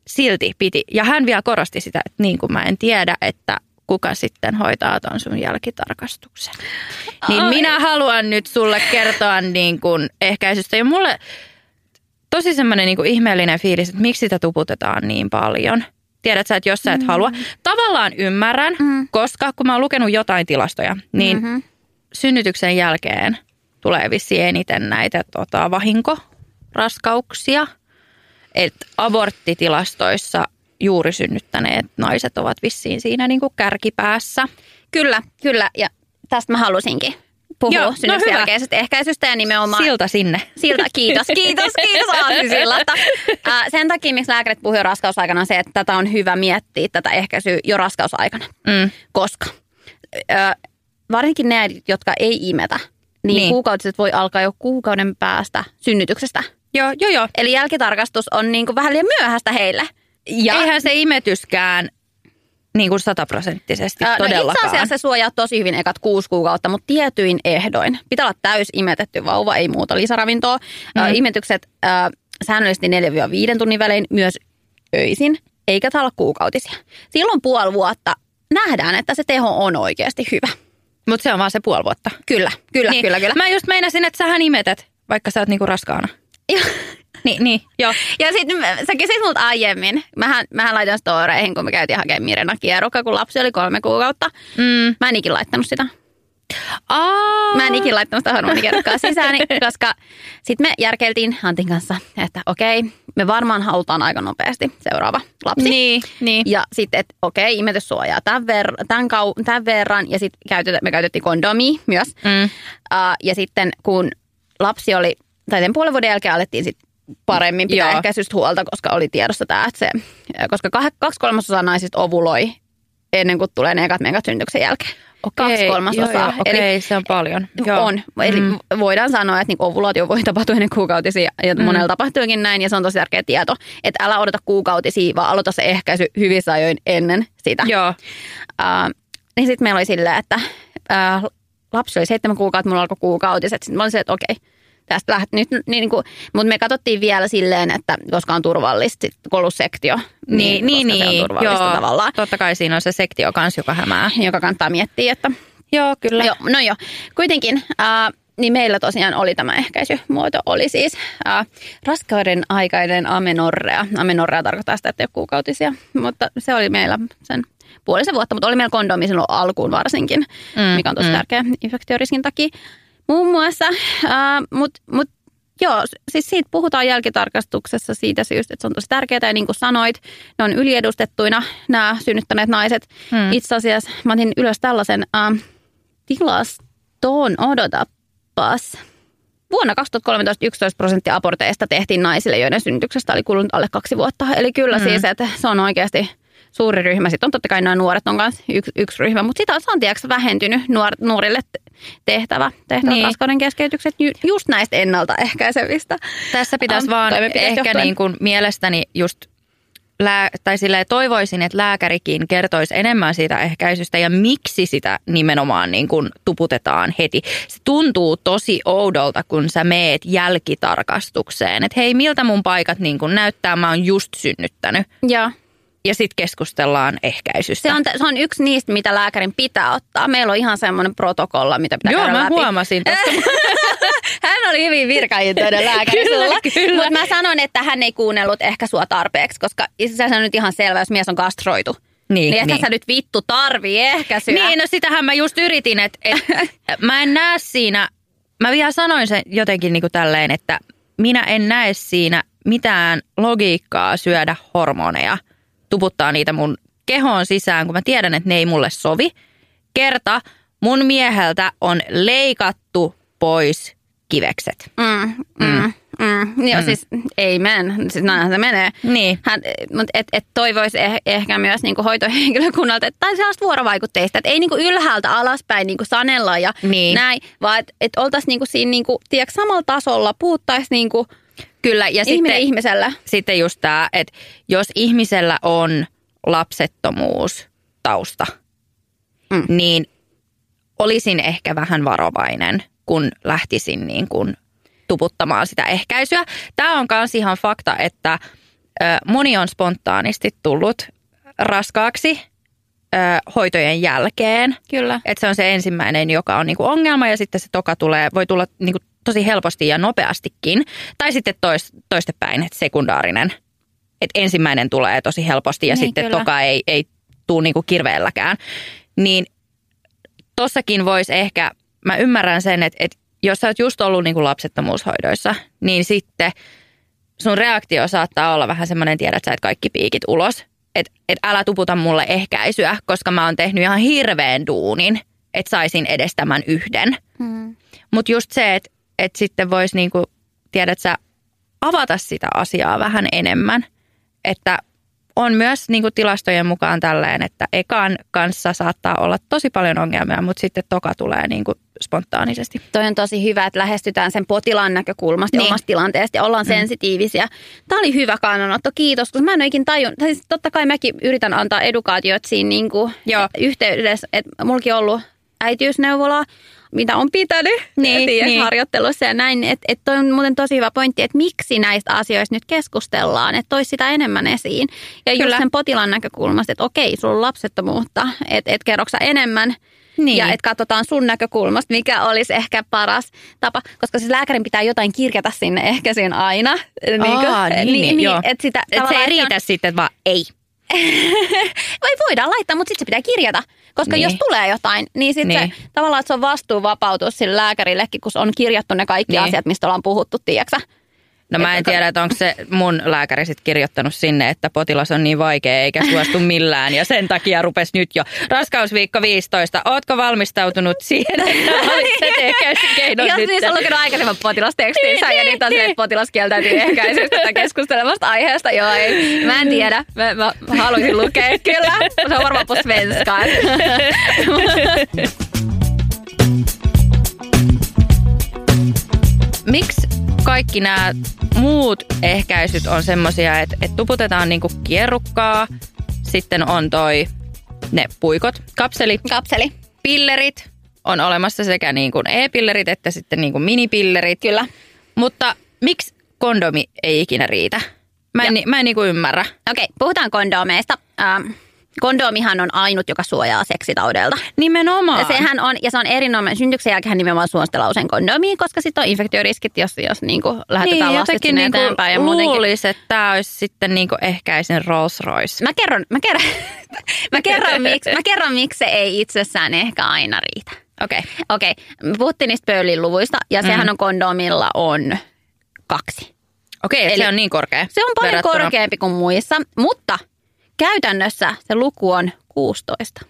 Speaker 3: Silti piti. Ja hän vielä korosti sitä, että niin kuin mä en tiedä, että kuka sitten hoitaa ton sun jälkitarkastuksen. Niin
Speaker 2: Ai.
Speaker 3: minä haluan nyt sulle kertoa niin kuin ehkäisystä. Ja mulle tosi semmoinen niin kuin ihmeellinen fiilis, että miksi sitä tuputetaan niin paljon. Tiedät sä, että jos sä et halua. Tavallaan ymmärrän,
Speaker 2: Mm.
Speaker 3: koska kun mä oon lukenut jotain tilastoja, niin
Speaker 2: Mhm.
Speaker 3: synnytyksen jälkeen tulee vissiin eniten näitä tota, vahinkoraskauksia. Et aborttitilastoissa juuri synnyttäneet naiset ovat vissiin siinä niin kuin kärkipäässä.
Speaker 2: Kyllä, kyllä. Ja tästä mä halusinkin puhua
Speaker 3: Joo, no
Speaker 2: jälkeisestä ehkäisystä ja nimenomaan...
Speaker 3: Silta sinne.
Speaker 2: Siltä, kiitos, kiitos, kiitos Aasisillalta. [laughs] Ää, sen takia, miksi lääkärit jo raskausaikana, on se, että tätä on hyvä miettiä, tätä ehkäisyä jo raskausaikana.
Speaker 3: Mm.
Speaker 2: Koska ö, varsinkin ne, jotka ei imetä, niin,
Speaker 3: Niin.
Speaker 2: kuukautiset voi alkaa jo kuukauden päästä synnytyksestä.
Speaker 3: Joo, joo, joo.
Speaker 2: Eli jälkitarkastus on niin kuin vähän liian myöhäistä heille. Ja
Speaker 3: Eihän se imetyskään niin kuin sataprosenttisesti
Speaker 2: Ää, No itse
Speaker 3: todellakaan.
Speaker 2: asiassa se suojaa tosi hyvin ekat kuusi kuukautta, mutta tietyin ehdoin. Pitää olla täys imetetty vauva, ei muuta lisäravintoa. Mm. Imetykset ää, säännöllisesti 4-5 tunnin välein myös öisin, eikä olla kuukautisia. Silloin puoli vuotta nähdään, että se teho on oikeasti hyvä.
Speaker 3: Mutta se on vaan se puoli vuotta.
Speaker 2: Kyllä, kyllä,
Speaker 3: niin.
Speaker 2: kyllä, kyllä.
Speaker 3: Mä just meinasin, että sähän imetät, vaikka sä oot niinku raskaana.
Speaker 2: Ja,
Speaker 3: Niin, niin, joo.
Speaker 2: ja sitten sä kysyit multa aiemmin. Mähän, mähän laitan storeihin, kun me käytiin hakemaan Mirena kierukka, kun lapsi oli kolme kuukautta.
Speaker 3: Mm.
Speaker 2: Mä en ikin laittanut sitä.
Speaker 3: Aa.
Speaker 2: Mä en ikinä laittanut sitä hormonikerrokkaa sisään, [laughs] koska sitten me järkeiltiin Antin kanssa, että okei, me varmaan halutaan aika nopeasti seuraava lapsi.
Speaker 3: Niin, niin.
Speaker 2: Ja sitten, että okei, imetyssuojaa tämän, ver- tämän, kau- tämän verran ja sitten käytet- me käytettiin kondomia myös.
Speaker 3: Mm.
Speaker 2: Uh, ja sitten kun lapsi oli, tai sen puolen vuoden jälkeen alettiin sitten paremmin pitää
Speaker 3: Joo.
Speaker 2: ehkäisystä huolta, koska oli tiedossa tämä, että se, koska kaksi kolmasosaa naisista ovuloi ennen kuin tulee ne ekat megat syntyksen jälkeen. Kaksi kolmasosaa.
Speaker 3: Joo, joo, okei,
Speaker 2: Eli
Speaker 3: se on paljon. Joo.
Speaker 2: on. Eli
Speaker 3: Mm.
Speaker 2: voidaan sanoa, että niinku ovulaatio voi tapahtua ennen kuukautisia ja mm. monella tapahtuukin näin ja se on tosi tärkeä tieto. Että älä odota kuukautisia, vaan aloita se ehkäisy hyvissä ajoin ennen sitä.
Speaker 3: Joo.
Speaker 2: Uh, niin sitten meillä oli silleen, että uh, lapsi oli seitsemän kuukautta, mulla alkoi kuukautiset. Sitten mä olin silleen, että okei, tästä lähdet nyt. Niin, niin kuin, mutta me katsottiin vielä silleen, että koska on turvallista, sit kun on ollut sektio,
Speaker 3: Niin, niin,
Speaker 2: koska se on
Speaker 3: niin.
Speaker 2: turvallista
Speaker 3: Joo.
Speaker 2: tavallaan,
Speaker 3: Totta kai siinä on se sektio kanssa, joka hämää.
Speaker 2: joka kannattaa miettiä, että
Speaker 3: Joo, kyllä.
Speaker 2: Joo, no joo. Kuitenkin, äh, niin meillä tosiaan oli tämä ehkäisymuoto, oli siis äh, raskauden aikainen amenorrea. Amenorrea tarkoittaa sitä, että ei ole kuukautisia, mutta se oli meillä sen puolisen vuotta, mutta oli meillä kondomi silloin alkuun varsinkin,
Speaker 3: Mm,
Speaker 2: mikä on tosi
Speaker 3: mm.
Speaker 2: tärkeä infektioriskin takia. Muun muassa, äh, mutta mut, joo, siis siitä puhutaan jälkitarkastuksessa siitä syystä, että se on tosi tärkeää. Ja niin kuin sanoit, ne on yliedustettuina nämä synnyttäneet naiset.
Speaker 3: Mm.
Speaker 2: Mm. Itse asiassa mä otin ylös tällaisen äh, tilastoon, odotapas. Vuonna 2013 11 prosenttia aborteista tehtiin naisille, joiden synnytyksestä oli kulunut alle kaksi vuotta. Eli kyllä
Speaker 3: Mm.
Speaker 2: mm. siis, että se on oikeasti suuri ryhmä. Sitten on totta kai nämä nuoret on myös yksi, yksi ryhmä, mutta sitä on tiedätkö, vähentynyt nuor, nuorille tehtävä, tehtävä
Speaker 3: Niin.
Speaker 2: raskauden keskeytykset ju, just näistä ennaltaehkäisevistä.
Speaker 3: Tässä pitäisi vaan ehkä
Speaker 2: johtuen.
Speaker 3: niin kuin mielestäni just lää, tai silleen toivoisin, että lääkärikin kertoisi enemmän siitä ehkäisystä ja miksi sitä nimenomaan niin kuin tuputetaan heti. Se tuntuu tosi oudolta, kun sä meet jälkitarkastukseen, että hei, miltä mun paikat niin kuin näyttää, mä oon just synnyttänyt.
Speaker 2: Ja
Speaker 3: Ja sitten keskustellaan ehkäisystä.
Speaker 2: se on, se on yksi niistä, mitä lääkärin pitää ottaa. Meillä on ihan semmoinen protokolla, mitä pitää
Speaker 3: Joo,
Speaker 2: käydä
Speaker 3: mä
Speaker 2: läpi.
Speaker 3: huomasin tästä. [laughs]
Speaker 2: Hän oli hyvin virkaintoinen [laughs] lääkäri
Speaker 3: Kyllä,
Speaker 2: sulla.
Speaker 3: kyllä.
Speaker 2: Mutta mä sanoin, että hän ei kuunnellut ehkä sua tarpeeksi, koska se on nyt ihan selvä, jos mies on kastroitu.
Speaker 3: Niin,
Speaker 2: niin ehkä
Speaker 3: niin.
Speaker 2: sä nyt vittu tarvii ehkäisyä.
Speaker 3: Niin, no sitähän mä just yritin, että et, [laughs] mä en näe siinä, mä vielä sanoin sen jotenkin niin kuin tälleen, että minä en näe siinä mitään logiikkaa syödä hormoneja, tuputtaa niitä mun kehoon sisään, kun mä tiedän, että ne ei mulle sovi. Kerta mun mieheltä on leikattu pois kivekset.
Speaker 2: Mm, mm, mm. Joo,
Speaker 3: Mm.
Speaker 2: siis ei men. Siis näinhän se menee.
Speaker 3: Niin.
Speaker 2: Hän, mutta et, et toivoisi eh, ehkä myös niinku hoitohenkilökunnalta, että, tai sellaista vuorovaikutteista, että ei niinku ylhäältä alaspäin niinku sanella ja
Speaker 3: Niin.
Speaker 2: näin, vaan että et oltaisiin niinku siinä niinku, tiedätkö, samalla tasolla, puhuttaisiin niinku
Speaker 3: Kyllä, ja
Speaker 2: ihminen
Speaker 3: sitten,
Speaker 2: ihmisellä.
Speaker 3: sitten just tämä, että jos ihmisellä on lapsettomuus tausta,
Speaker 2: Mm.
Speaker 3: niin olisin ehkä vähän varovainen, kun lähtisin niin kuin tuputtamaan sitä ehkäisyä. Tämä on myös ihan fakta, että moni on spontaanisti tullut raskaaksi hoitojen jälkeen.
Speaker 2: Kyllä.
Speaker 3: Että se on se ensimmäinen, joka on niinku ongelma ja sitten se toka tulee, voi tulla niinku tosi helposti ja nopeastikin. Tai sitten tois, toistepäin, että sekundaarinen. Että ensimmäinen tulee tosi helposti ja
Speaker 2: Niin,
Speaker 3: sitten
Speaker 2: kyllä.
Speaker 3: toka ei, ei tule niinku kirveelläkään. Niin tossakin voisi ehkä, mä ymmärrän sen, että, että jos sä oot just ollut niinku lapsettomuushoidoissa, niin sitten sun reaktio saattaa olla vähän semmoinen, tiedät sä, että kaikki piikit ulos. Että et älä tuputa mulle ehkäisyä, koska mä oon tehnyt ihan hirveän duunin, että saisin edes tämän yhden.
Speaker 2: Mm.
Speaker 3: Mutta just se, että et sitten voisi niinku, tiedät sä, avata sitä asiaa vähän enemmän. Että on myös niinku tilastojen mukaan tälleen, että ekan kanssa saattaa olla tosi paljon ongelmia, mutta sitten toka tulee niinku spontaanisesti.
Speaker 2: Toi on tosi hyvä, että lähestytään sen potilaan näkökulmasta
Speaker 3: Niin.
Speaker 2: niin. omasta tilanteesta ja ollaan sensitiivisiä. Tämä oli hyvä kannanotto, kiitos, koska mä en tajunnut. Tai siis totta kai mäkin yritän antaa edukaatiot siinä niin kuin
Speaker 3: Joo.
Speaker 2: yhteydessä, että mullakin on ollut äitiysneuvolaa, mitä on pitänyt
Speaker 3: Niin,
Speaker 2: tiedät,
Speaker 3: niin.
Speaker 2: harjoittelussa ja näin. Että et toi on muuten tosi hyvä pointti, että miksi näistä asioista nyt keskustellaan, että toisi sitä enemmän esiin. Ja
Speaker 3: Kyllä.
Speaker 2: just sen potilaan näkökulmasta, että okei, sulla on lapsettomuutta, että et kerroksa enemmän.
Speaker 3: Niin.
Speaker 2: Ja että katsotaan sun näkökulmasta, mikä olisi ehkä paras tapa, koska siis lääkärin pitää jotain kirjata sinne ehkä siinä aina.
Speaker 3: Aa, niin, niin, joo.
Speaker 2: että sitä,
Speaker 3: Et se ei riitä sitten, vaan ei. [laughs]
Speaker 2: Vai voidaan laittaa, mutta sitten se pitää kirjata. Koska
Speaker 3: Niin.
Speaker 2: jos tulee jotain, niin sitten
Speaker 3: Niin.
Speaker 2: se, tavallaan että se on vastuuvapautus sille lääkärillekin, kun on kirjattu ne kaikki
Speaker 3: Niin.
Speaker 2: asiat, mistä ollaan puhuttu, tiedätkö
Speaker 3: No mä en
Speaker 2: Että-
Speaker 3: tiedä, että onko se mun lääkäri sit kirjoittanut sinne, että potilas on niin vaikea eikä suostu millään ja sen takia rupes nyt jo raskausviikko 15. Ootko valmistautunut siihen, että [laughs] valitset ehkäisykeinon
Speaker 2: Jos
Speaker 3: nyt?
Speaker 2: niissä on lukenut aikaisemman potilastekstinsä
Speaker 3: Niin,
Speaker 2: ja niitä on se,
Speaker 3: niin.
Speaker 2: että potilas kieltäytyy ehkäisystä tai keskustelemasta aiheesta. Joo, ei. Mä en tiedä. Mä, mä haluaisin lukea kyllä. Se on varmaan på svenska. [laughs]
Speaker 3: Miksi kaikki nämä muut ehkäisyt on semmoisia, että, että tuputetaan niinku kierrukkaa, sitten on toi ne puikot, kapseli,
Speaker 2: Kapseli.
Speaker 3: pillerit, on olemassa sekä niin kuin e-pillerit että sitten niin kuin minipillerit.
Speaker 2: Kyllä.
Speaker 3: Mutta miksi kondomi ei ikinä riitä? Mä en, mä en niin kuin ymmärrä.
Speaker 2: Okei, puhutaan kondomeista. Ähm, kondomihan on ainut, joka suojaa seksitaudelta.
Speaker 3: Nimenomaan.
Speaker 2: Ja sehän on, ja se on erinomainen. Syntyksen jälkeen nimenomaan suositellaan usein kondomiin, koska sitten on infektioriskit, jos, jos niin kuin lähetetään
Speaker 3: niin,
Speaker 2: lastit
Speaker 3: jotenkin
Speaker 2: sinne
Speaker 3: niin
Speaker 2: eteenpäin. Ja
Speaker 3: luulisi, että tämä olisi sitten niin kuin ehkäisen Rolls Royce.
Speaker 2: Mä kerron, mä kerron, [laughs] mä kerron, miksi, mä kerron, miksi se ei itsessään ehkä aina riitä.
Speaker 3: Okei. Okay.
Speaker 2: Okei, me puhuttiin niistä pöylin luvuista, ja
Speaker 3: Mm.
Speaker 2: sehän on kondomilla on kaksi.
Speaker 3: Okei, okay,
Speaker 2: Eli-
Speaker 3: se on niin korkea.
Speaker 2: Se on paljon
Speaker 3: verrattuna-
Speaker 2: korkeampi kuin muissa, mutta käytännössä se luku on 16.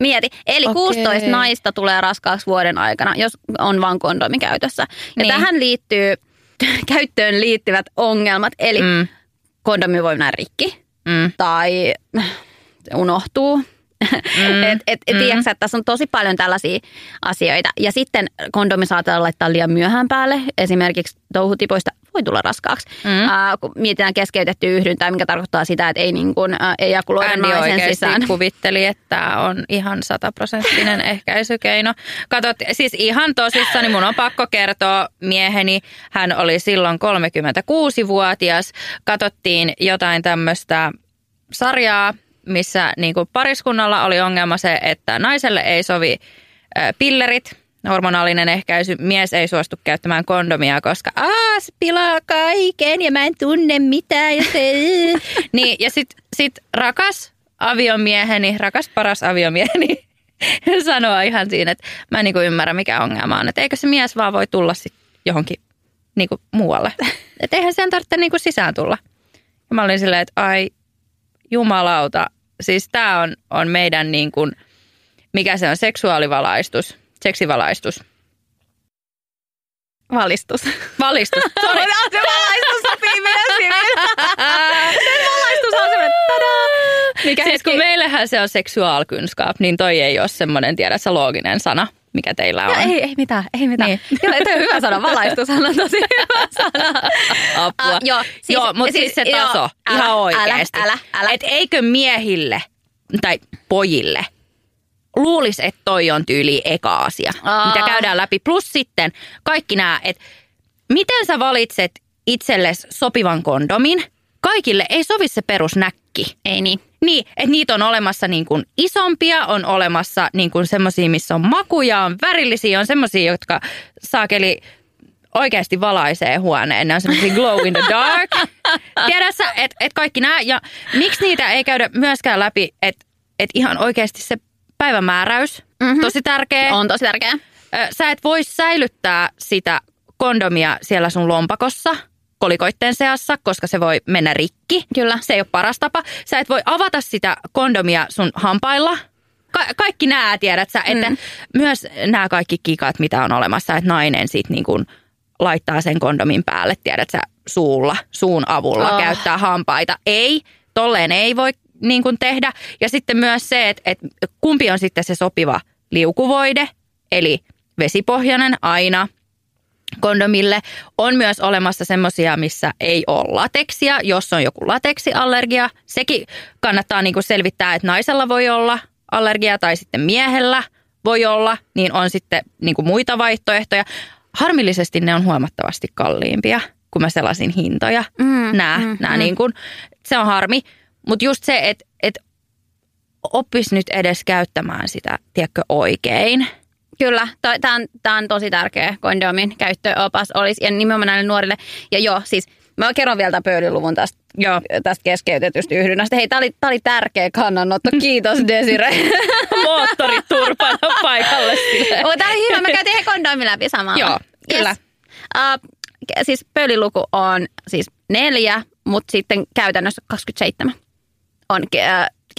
Speaker 2: Mieti, eli
Speaker 3: Okei.
Speaker 2: 16 naista tulee raskaaksi vuoden aikana, jos on vain kondomi käytössä. Ja
Speaker 3: Niin.
Speaker 2: tähän liittyy [laughs] käyttöön liittyvät ongelmat, eli mm.
Speaker 3: Mm,
Speaker 2: kondomi voi mennä rikki
Speaker 3: mm,
Speaker 2: tai se unohtuu. Mm, et, et, et,
Speaker 3: mm.
Speaker 2: tiedätkö, sä, että tässä on tosi paljon tällaisia asioita. Ja sitten kondomi saattaa laittaa liian myöhään päälle. Esimerkiksi touhutipoista voi tulla raskaaksi.
Speaker 3: Mm.
Speaker 2: Ää, kun mietitään keskeytetty yhdyntää, mikä tarkoittaa sitä, että ei niin kuin, ää, ejakuloida naisen
Speaker 3: oikeasti
Speaker 2: sisään.
Speaker 3: kuvitteli, että tämä on ihan sataprosenttinen [laughs] ehkäisykeino. Katsot, siis ihan tosissani mun on pakko kertoa mieheni. Hän oli silloin 36-vuotias. Katsottiin jotain tämmöistä sarjaa, missä niin kuin pariskunnalla oli ongelma se, että naiselle ei sovi pillerit, hormonaalinen ehkäisy, mies ei suostu käyttämään kondomia, koska Aa, se pilaa kaiken ja mä en tunne mitään. Ja, se, [laughs] niin, ja sit, sit rakas aviomieheni, rakas paras aviomieheni [laughs] sanoo ihan siinä, että mä en niinku ymmärrä mikä ongelma on. Että eikö se mies vaan voi tulla sit johonkin niinku muualle. [laughs] Että eihän sen tarvitse niinku sisään tulla. Ja mä olin silleen, että ai jumalauta, siis tämä on, on meidän niin kuin, mikä se on, seksuaalivalaistus, seksivalaistus.
Speaker 2: Valistus.
Speaker 3: Valistus, [laughs] sorry.
Speaker 2: se valaistus sopii hyvin. [laughs] se valaistus on semmoinen, tadaa. Mikä
Speaker 3: siis kun
Speaker 2: hetki-
Speaker 3: meillähän se on seksuaalkunskap, niin toi ei ole semmoinen, tiedä sä, looginen sana, mikä teillä on.
Speaker 2: Joo, ei, ei mitään, ei mitään.
Speaker 3: Niin. [laughs]
Speaker 2: Joo, toi on hyvä sana, valaistushan on tosi hyvä sana.
Speaker 3: Apua.
Speaker 2: Ah, joo, siis-
Speaker 3: joo mutta siis,
Speaker 2: siis-
Speaker 3: se
Speaker 2: joo,
Speaker 3: taso,
Speaker 2: älä,
Speaker 3: ihan
Speaker 2: älä,
Speaker 3: oikeasti.
Speaker 2: älä, älä.
Speaker 3: Et eikö miehille tai pojille luulisi, että toi on tyyli eka asia,
Speaker 2: Aa.
Speaker 3: mitä käydään läpi. Plus sitten kaikki nämä, että miten sä valitset itsellesi sopivan kondomin. Kaikille ei sovi se perusnäkki.
Speaker 2: Ei niin.
Speaker 3: Niin, että niitä on olemassa niin kuin isompia, on olemassa niin kuin semmoisia, missä on makuja, on värillisiä, on semmoisia, jotka saakeli oikeasti valaisee huoneen. Ne on semmoisia glow in the dark. [laughs] Tiedät sä, että et kaikki nämä. Ja miksi niitä ei käydä myöskään läpi, että et ihan oikeasti se päivämääräys,
Speaker 2: Mhm.
Speaker 3: mm-hmm. tosi tärkeä.
Speaker 2: On tosi tärkeää.
Speaker 3: Ö, Sä et voi säilyttää sitä kondomia siellä sun lompakossa kolikoitteen seassa, koska se voi mennä rikki.
Speaker 2: Kyllä.
Speaker 3: Se ei ole paras tapa. Sä et voi avata sitä kondomia sun hampailla. Ka- kaikki nämä tiedät sä, että
Speaker 2: Mm.
Speaker 3: myös nämä kaikki kikat, mitä on olemassa, että nainen sit niin kuin laittaa sen kondomin päälle, tiedät sä, suulla, suun avulla,
Speaker 2: Oh.
Speaker 3: käyttää hampaita. Ei, tolleen ei voi niin kuin tehdä. Ja sitten myös se, että, että kumpi on sitten se sopiva liukuvoide, eli vesipohjainen aina kondomille. On myös olemassa semmoisia, missä ei ole lateksia, jos on joku lateksiallergia. Sekin kannattaa niin kuin selvittää, että naisella voi olla allergia tai sitten miehellä voi olla, niin on sitten niin kuin muita vaihtoehtoja. Harmillisesti ne on huomattavasti kalliimpia, kun mä selasin hintoja.
Speaker 2: Mm,
Speaker 3: Nää,
Speaker 2: mm,
Speaker 3: nää
Speaker 2: mm.
Speaker 3: Niin kuin, se on harmi. Mutta just se, että et oppis nyt edes käyttämään sitä, tiedätkö, oikein.
Speaker 2: Kyllä, tämä on, tää on tosi tärkeä kondomin käyttöopas olisi ja nimenomaan näille nuorille. Ja joo, siis mä kerron vielä tämän pöydiluvun tästä
Speaker 3: Joo.
Speaker 2: tästä keskeytetystä yhdynnästä. Hei, tämä oli, tää oli tärkeä kannanotto. Kiitos [laughs] Desire.
Speaker 3: Moottorit turpana [laughs] paikalle sille.
Speaker 2: Mutta tämä oli hyvä. Mä käytiin kondomi läpi samalla.
Speaker 3: Joo, kyllä.
Speaker 2: Uh, siis pöyliluku on siis neljä, mutta sitten käytännössä 27 on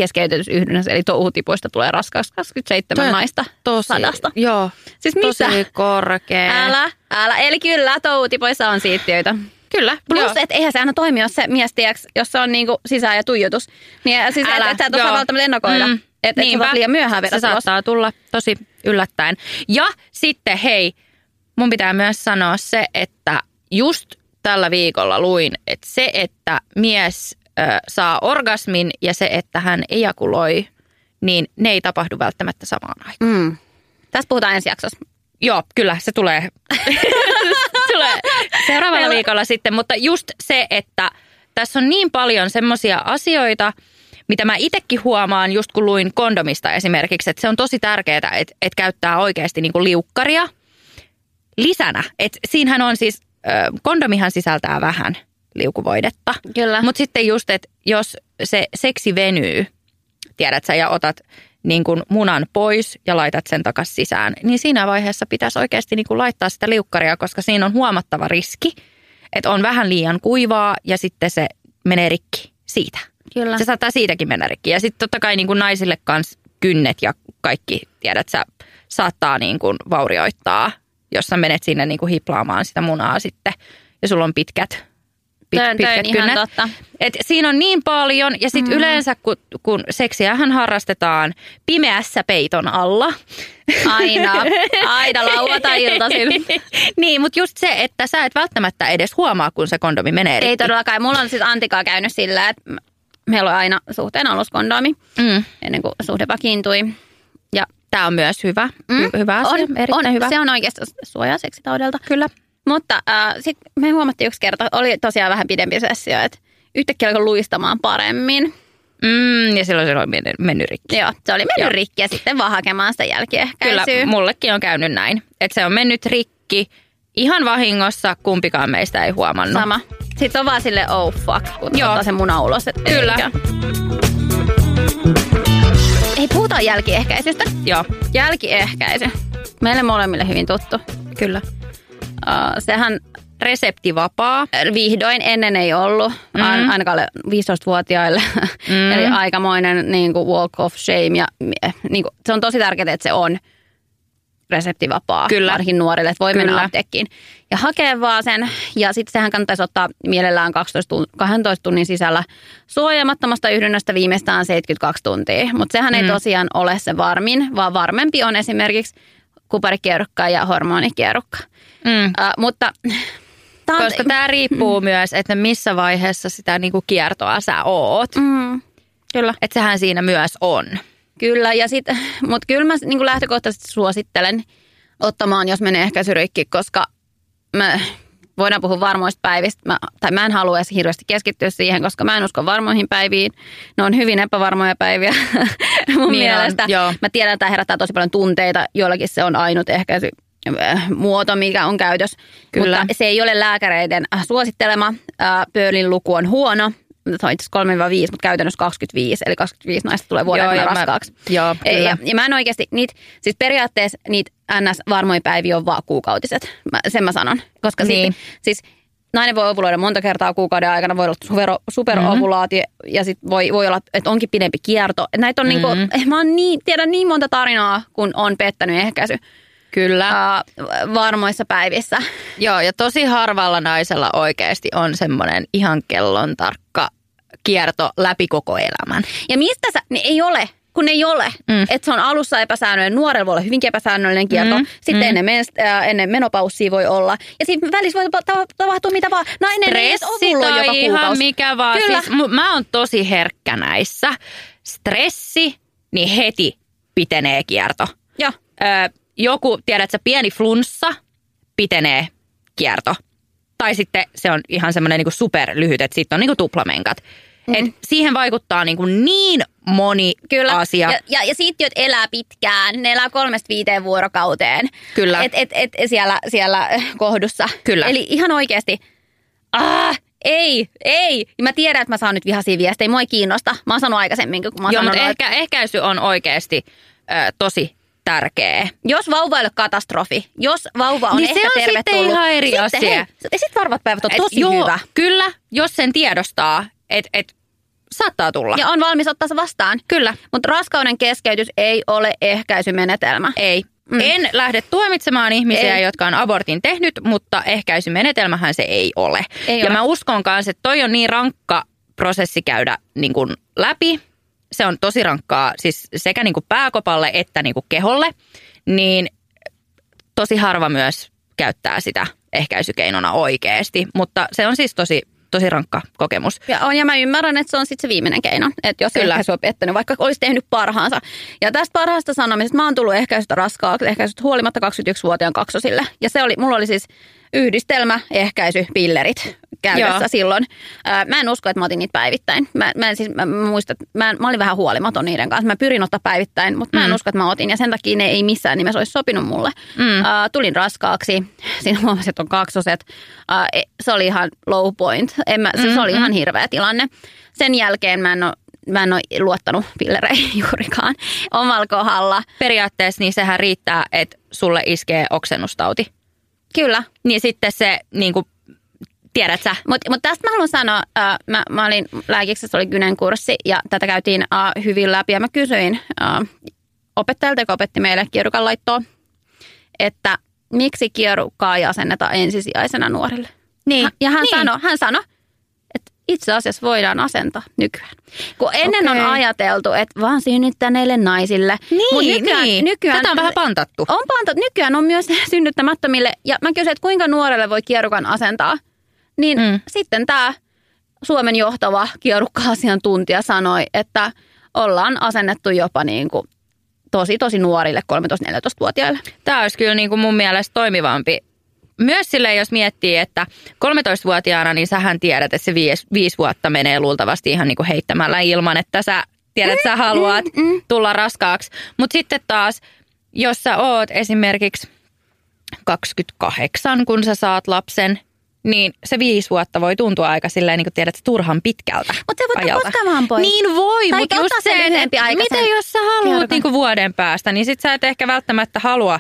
Speaker 2: ke- uh, keskeytetys yhdynnässä. Eli touhutipoista tulee raskaaksi 27
Speaker 3: Toi-
Speaker 2: naista
Speaker 3: Tosi,
Speaker 2: sadasta.
Speaker 3: Joo.
Speaker 2: Siis mitä?
Speaker 3: Tosi korkea.
Speaker 2: Älä, älä. Eli kyllä, touhutipoissa on siittiöitä.
Speaker 3: Kyllä.
Speaker 2: Plus, että eihän se aina toimi, jos se mies, tiiäks, jos se on niinku sisään ja tuijotus. Niin siis
Speaker 3: Älä,
Speaker 2: et, et sä et osaa
Speaker 3: joo.
Speaker 2: välttämättä ennakoida. Mm. Että et sä liian myöhään vedä
Speaker 3: Se
Speaker 2: tulos.
Speaker 3: saattaa tulla tosi yllättäen. Ja sitten hei, mun pitää myös sanoa se, että just tällä viikolla luin, että se, että mies ö, saa orgasmin ja se, että hän ejakuloi, niin ne ei tapahdu välttämättä samaan aikaan.
Speaker 2: Mm. Tästä puhutaan ensi jaksossa.
Speaker 3: Joo, kyllä, se tulee, [laughs] tulee seuraavalla viikolla sitten. Mutta just se, että tässä on niin paljon semmoisia asioita, mitä mä itsekin huomaan, just kun luin kondomista esimerkiksi, että se on tosi tärkeää, että, että käyttää oikeasti niin kuin liukkaria lisänä. Että siinähän on siis, kondomihan sisältää vähän liukuvoidetta.
Speaker 2: Kyllä.
Speaker 3: Mutta sitten just, että jos se seksi venyy, tiedät sä, ja otat niin kuin munan pois ja laitat sen takas sisään, niin siinä vaiheessa pitäisi oikeasti niin kuin laittaa sitä liukkaria, koska siinä on huomattava riski, että on vähän liian kuivaa ja sitten se menee rikki siitä.
Speaker 2: Kyllä.
Speaker 3: Se saattaa siitäkin mennä rikki. Ja sitten totta kai niin kuin naisille kans kynnet ja kaikki, tiedät sä, saattaa niin kuin vaurioittaa, jos sä menet sinne niin kuin hiplaamaan sitä munaa sitten ja sulla on pitkät, pit,
Speaker 2: Toi on- toi ihan totta.
Speaker 3: Et siinä on niin paljon ja sitten mm. yleensä kun, kun seksiähän harrastetaan pimeässä peiton alla.
Speaker 2: Aina, aina lauantai-iltaisin. [laughs]
Speaker 3: niin, mutta just se, että sä et välttämättä edes huomaa, kun se kondomi menee rikki.
Speaker 2: Ei todellakaan. Mulla on siis Antikaa käynyt sillä, että meillä on aina suhteen aluskondomi
Speaker 3: Mm.
Speaker 2: ennen kuin suhde vakiintui. Ja
Speaker 3: Tämä on myös hyvä, mm. hyvä asia,
Speaker 2: on,
Speaker 3: erittäin
Speaker 2: on,
Speaker 3: hyvä.
Speaker 2: Se on oikeastaan suojaa seksitaudelta.
Speaker 3: Kyllä.
Speaker 2: Mutta äh, sitten me huomattiin yksi kerta, oli tosiaan vähän pidempi sessio, että yhtäkkiä alkoi luistamaan paremmin.
Speaker 3: Mm, ja silloin se on mennyt, mennyt rikki.
Speaker 2: Joo, se oli mennyt
Speaker 3: Joo.
Speaker 2: rikki ja sitten vaan hakemaan sitä
Speaker 3: Kyllä,
Speaker 2: jälkiehkäisyä.
Speaker 3: mullekin on käynyt näin. Että se on mennyt rikki ihan vahingossa, kumpikaan meistä ei huomannut.
Speaker 2: Sama. Sitten on vaan sille oh fuck, kun
Speaker 3: Joo.
Speaker 2: ottaa se muna ulos. Et
Speaker 3: Kyllä.
Speaker 2: eikä. Ei puhutaan jälkiehkäisystä.
Speaker 3: Joo,
Speaker 2: Jälkiehkäisy. Meille molemmille hyvin tuttu.
Speaker 3: kyllä.
Speaker 2: Uh, sehän
Speaker 3: Reseptivapaa.
Speaker 2: vihdoin ennen ei ollut, mm. ainakaan alle 15-vuotiaille. Mm. Eli aikamoinen niin kuin walk of shame. Ja, niin kuin, se on tosi tärkeää, että se on reseptivapaa,
Speaker 3: Kyllä.
Speaker 2: varsinkin nuorille, että voi mennä
Speaker 3: Kyllä.
Speaker 2: apteekkiin ja hakea vaan sen. Ja sitten sehän kannattaisi ottaa mielellään 12 tun- 12 tunnin sisällä suojaamattomasta yhdynnästä viimeistään 72 tuntia. Mutta sehän ei
Speaker 3: Mm.
Speaker 2: tosiaan ole se varmin, vaan varmempi on esimerkiksi kuparikierukka ja hormonikierukka.
Speaker 3: Mm.
Speaker 2: Uh, mutta tää on-
Speaker 3: Koska tämä riippuu mm. myös, että missä vaiheessa sitä niinku kiertoa sä oot.
Speaker 2: Mm, kyllä.
Speaker 3: Että sehän siinä myös on.
Speaker 2: Kyllä, ja sit, [laughs] mutta kyllä mä niin lähtökohtaisesti suosittelen ottamaan, jos menee ehkäisyrikki, koska mä, voidaan puhua varmoista päivistä, mä, tai mä en halua edes hirveästi keskittyä siihen, koska mä en usko varmoihin päiviin. Ne on hyvin epävarmoja päiviä [laughs] mun
Speaker 3: Niin on,
Speaker 2: mielestä.
Speaker 3: joo.
Speaker 2: Mä tiedän, että tämä herättää tosi paljon tunteita, joillakin se on ainut ehkäisy äh, muoto, mikä on käytös.
Speaker 3: Kyllä.
Speaker 2: Mutta se ei ole lääkäreiden äh, suosittelema. Äh, Pöölin luku on huono. Se on itse asiassa 3-5, mutta käytännössä 25, eli 25 naista tulee vuoden
Speaker 3: Joo, ja mä-
Speaker 2: raskaaksi.
Speaker 3: joo,
Speaker 2: Ei,
Speaker 3: kyllä.
Speaker 2: ja, ja mä en oikeasti, niitä, siis periaatteessa niitä NS-varmoja päiviä on vaan kuukautiset, mä, sen mä sanon. Koska
Speaker 3: Niin.
Speaker 2: sitten, siis nainen voi ovuloida monta kertaa kuukauden aikana, voi olla super, superovulaatio ja sitten voi, voi olla, että onkin pidempi kierto. Et Näitä on niinku, mä oon niin, tiedän niin monta tarinaa, kun on pettänyt ehkäisy
Speaker 3: Kyllä.
Speaker 2: ää, varmoissa päivissä.
Speaker 3: Joo, ja tosi harvalla naisella oikeasti on semmoinen ihan kellon tarkka kierto läpi koko elämän.
Speaker 2: Ja mistä sä, niin ei ole, kun ei ole.
Speaker 3: Mm.
Speaker 2: Että se on alussa epäsäännöllinen, nuorella voi olla hyvinkin epäsäännöllinen kierto.
Speaker 3: Mm.
Speaker 2: Sitten
Speaker 3: Mm.
Speaker 2: ennen, mens- äh, ennen menopaussia voi olla. Ja sitten välissä voi tapa- tapahtua mitä vaan. Nainen ei edes
Speaker 3: Stressi tai
Speaker 2: joka
Speaker 3: ihan
Speaker 2: kuukausi.
Speaker 3: mikä vaan.
Speaker 2: Kyllä.
Speaker 3: Siis, mä oon tosi herkkä näissä. Stressi, niin heti pitenee kierto.
Speaker 2: Joo.
Speaker 3: Öö, joku, tiedätkö, pieni flunssa, pitenee kierto. Tai sitten se on ihan semmoinen niin superlyhyt, että sitten on niin kuin tuplamenkat. Mm. Et siihen vaikuttaa niin, kuin niin moni
Speaker 2: Kyllä.
Speaker 3: asia.
Speaker 2: Ja, ja, ja siittiöt elää pitkään. Ne elää kolmesta viiteen vuorokauteen.
Speaker 3: Kyllä.
Speaker 2: Et, et, et, siellä, siellä kohdussa.
Speaker 3: Kyllä.
Speaker 2: Eli ihan oikeasti, ah, Ei, ei. Mä tiedän, että mä saan nyt vihaisia viestejä. Mua ei kiinnosta. Mä oon sanonut aikaisemmin, kun mä oon
Speaker 3: Joo, mutta
Speaker 2: sanonut,
Speaker 3: ehkä, ehkäisy on oikeasti ö, tosi tärkeä.
Speaker 2: Jos vauva ei ole katastrofi, jos vauva on
Speaker 3: Niin
Speaker 2: ehkä
Speaker 3: se on sitten
Speaker 2: tervetullut.
Speaker 3: ihan eri
Speaker 2: sitten,
Speaker 3: asia.
Speaker 2: Hei, ja sitten varvat päivät on
Speaker 3: Et
Speaker 2: tosi
Speaker 3: joo,
Speaker 2: hyvä.
Speaker 3: Kyllä, jos sen tiedostaa, että et, saattaa tulla.
Speaker 2: Ja on valmis ottaa se vastaan.
Speaker 3: Kyllä.
Speaker 2: Mutta raskauden keskeytys ei ole ehkäisymenetelmä.
Speaker 3: Ei.
Speaker 2: Mm.
Speaker 3: En lähde tuomitsemaan ihmisiä,
Speaker 2: Ei.
Speaker 3: jotka on abortin tehnyt, mutta ehkäisymenetelmähän se ei ole.
Speaker 2: Ei
Speaker 3: ja
Speaker 2: ole.
Speaker 3: mä uskon kanssa, että toi on niin rankka prosessi käydä niin kuin läpi. Se on tosi rankkaa siis sekä niin kuin pääkopalle että niin kuin keholle. Niin tosi harva myös käyttää sitä ehkäisykeinona oikeasti. Mutta se on siis tosi, tosi rankka kokemus.
Speaker 2: Ja, on, ja mä ymmärrän, että se on sitten se viimeinen keino. Että jos
Speaker 3: Kyllä.
Speaker 2: Ehkäisy on pettänyt, vaikka olisi tehnyt parhaansa. Ja tästä parhaasta sanomisesta mä oon tullut ehkäisystä raskaaksi, ehkäisystä huolimatta 21-vuotiaan kaksosille. Ja se oli, mulla oli siis yhdistelmä, ehkäisy, pillerit käytössä
Speaker 3: Joo.
Speaker 2: silloin. Ää, mä en usko, että mä otin niitä päivittäin. Mä, mä, en siis, mä, mä muistan, mä, mä olin vähän huolimaton niiden kanssa. Mä pyrin ottaa päivittäin, mutta mä en
Speaker 3: Mm.
Speaker 2: usko, että mä otin. Ja sen takia ne ei missään nimessä olisi sopinut mulle.
Speaker 3: Mm.
Speaker 2: Ää, tulin raskaaksi. Siinä huomasin, että on kaksoset. Ää, e- se oli ihan low point. En mä, se, se oli
Speaker 3: Mm,
Speaker 2: ihan hirveä tilanne. Sen jälkeen mä en ole, mä en ole luottanut pillereihin [laughs] juurikaan omalla kohdalla.
Speaker 3: Periaatteessa niin sehän riittää, että sulle iskee oksennustauti.
Speaker 2: Kyllä.
Speaker 3: Niin sitten se, niin kuin, tiedät sä,
Speaker 2: Mutta mut tästä mä haluan sanoa, äh, mä, mä olin lääkiksessä, oli Gynen kurssi ja tätä käytiin äh, hyvin läpi ja mä kysyin äh, opettajalta, joka opetti meille kierukan laittoa, että miksi kierukkaa ei asenneta ensisijaisena nuorille.
Speaker 3: Niin.
Speaker 2: Ja hän
Speaker 3: niin.
Speaker 2: sanoi, hän sanoi, että itse asiassa voidaan asentaa nykyään. Kun ennen
Speaker 3: Okei.
Speaker 2: on ajateltu, että vaan synnyttäneille naisille.
Speaker 3: Niin,
Speaker 2: Mut nykyään,
Speaker 3: niin.
Speaker 2: nykyään,
Speaker 3: Tätä on vähän pantattu.
Speaker 2: on panto, nykyään on myös [laughs] synnyttämättömille. Ja mä kysyin, että kuinka nuorelle voi kierukan asentaa. Niin
Speaker 3: mm.
Speaker 2: sitten tämä Suomen johtava kierukka-asiantuntija sanoi, että ollaan asennettu jopa niin kuin tosi tosi nuorille 13-14-vuotiaille.
Speaker 3: Tämä olisi kyllä niin kuin mun mielestä toimivampi. Myös silleen, jos miettii, että 13-vuotiaana, niin sähän tiedät, että se viisi, viisi vuotta menee luultavasti ihan niin kuin heittämällä ilman, että sä tiedät, että sä haluat
Speaker 2: mm.
Speaker 3: tulla raskaaksi. Mutta sitten taas, jos sä oot esimerkiksi 28, kun sä saat lapsen, niin se viisi vuotta voi tuntua aika silleen, niin kuin tiedät, turhan pitkältä
Speaker 2: Mutta se voi
Speaker 3: ajalta.
Speaker 2: koskaan vaan pois.
Speaker 3: Niin voi, mutta
Speaker 2: ottaa
Speaker 3: just se, että
Speaker 2: sen
Speaker 3: jos sä haluat
Speaker 2: kierrokan.
Speaker 3: niinku vuoden päästä, niin sit sä et ehkä välttämättä halua.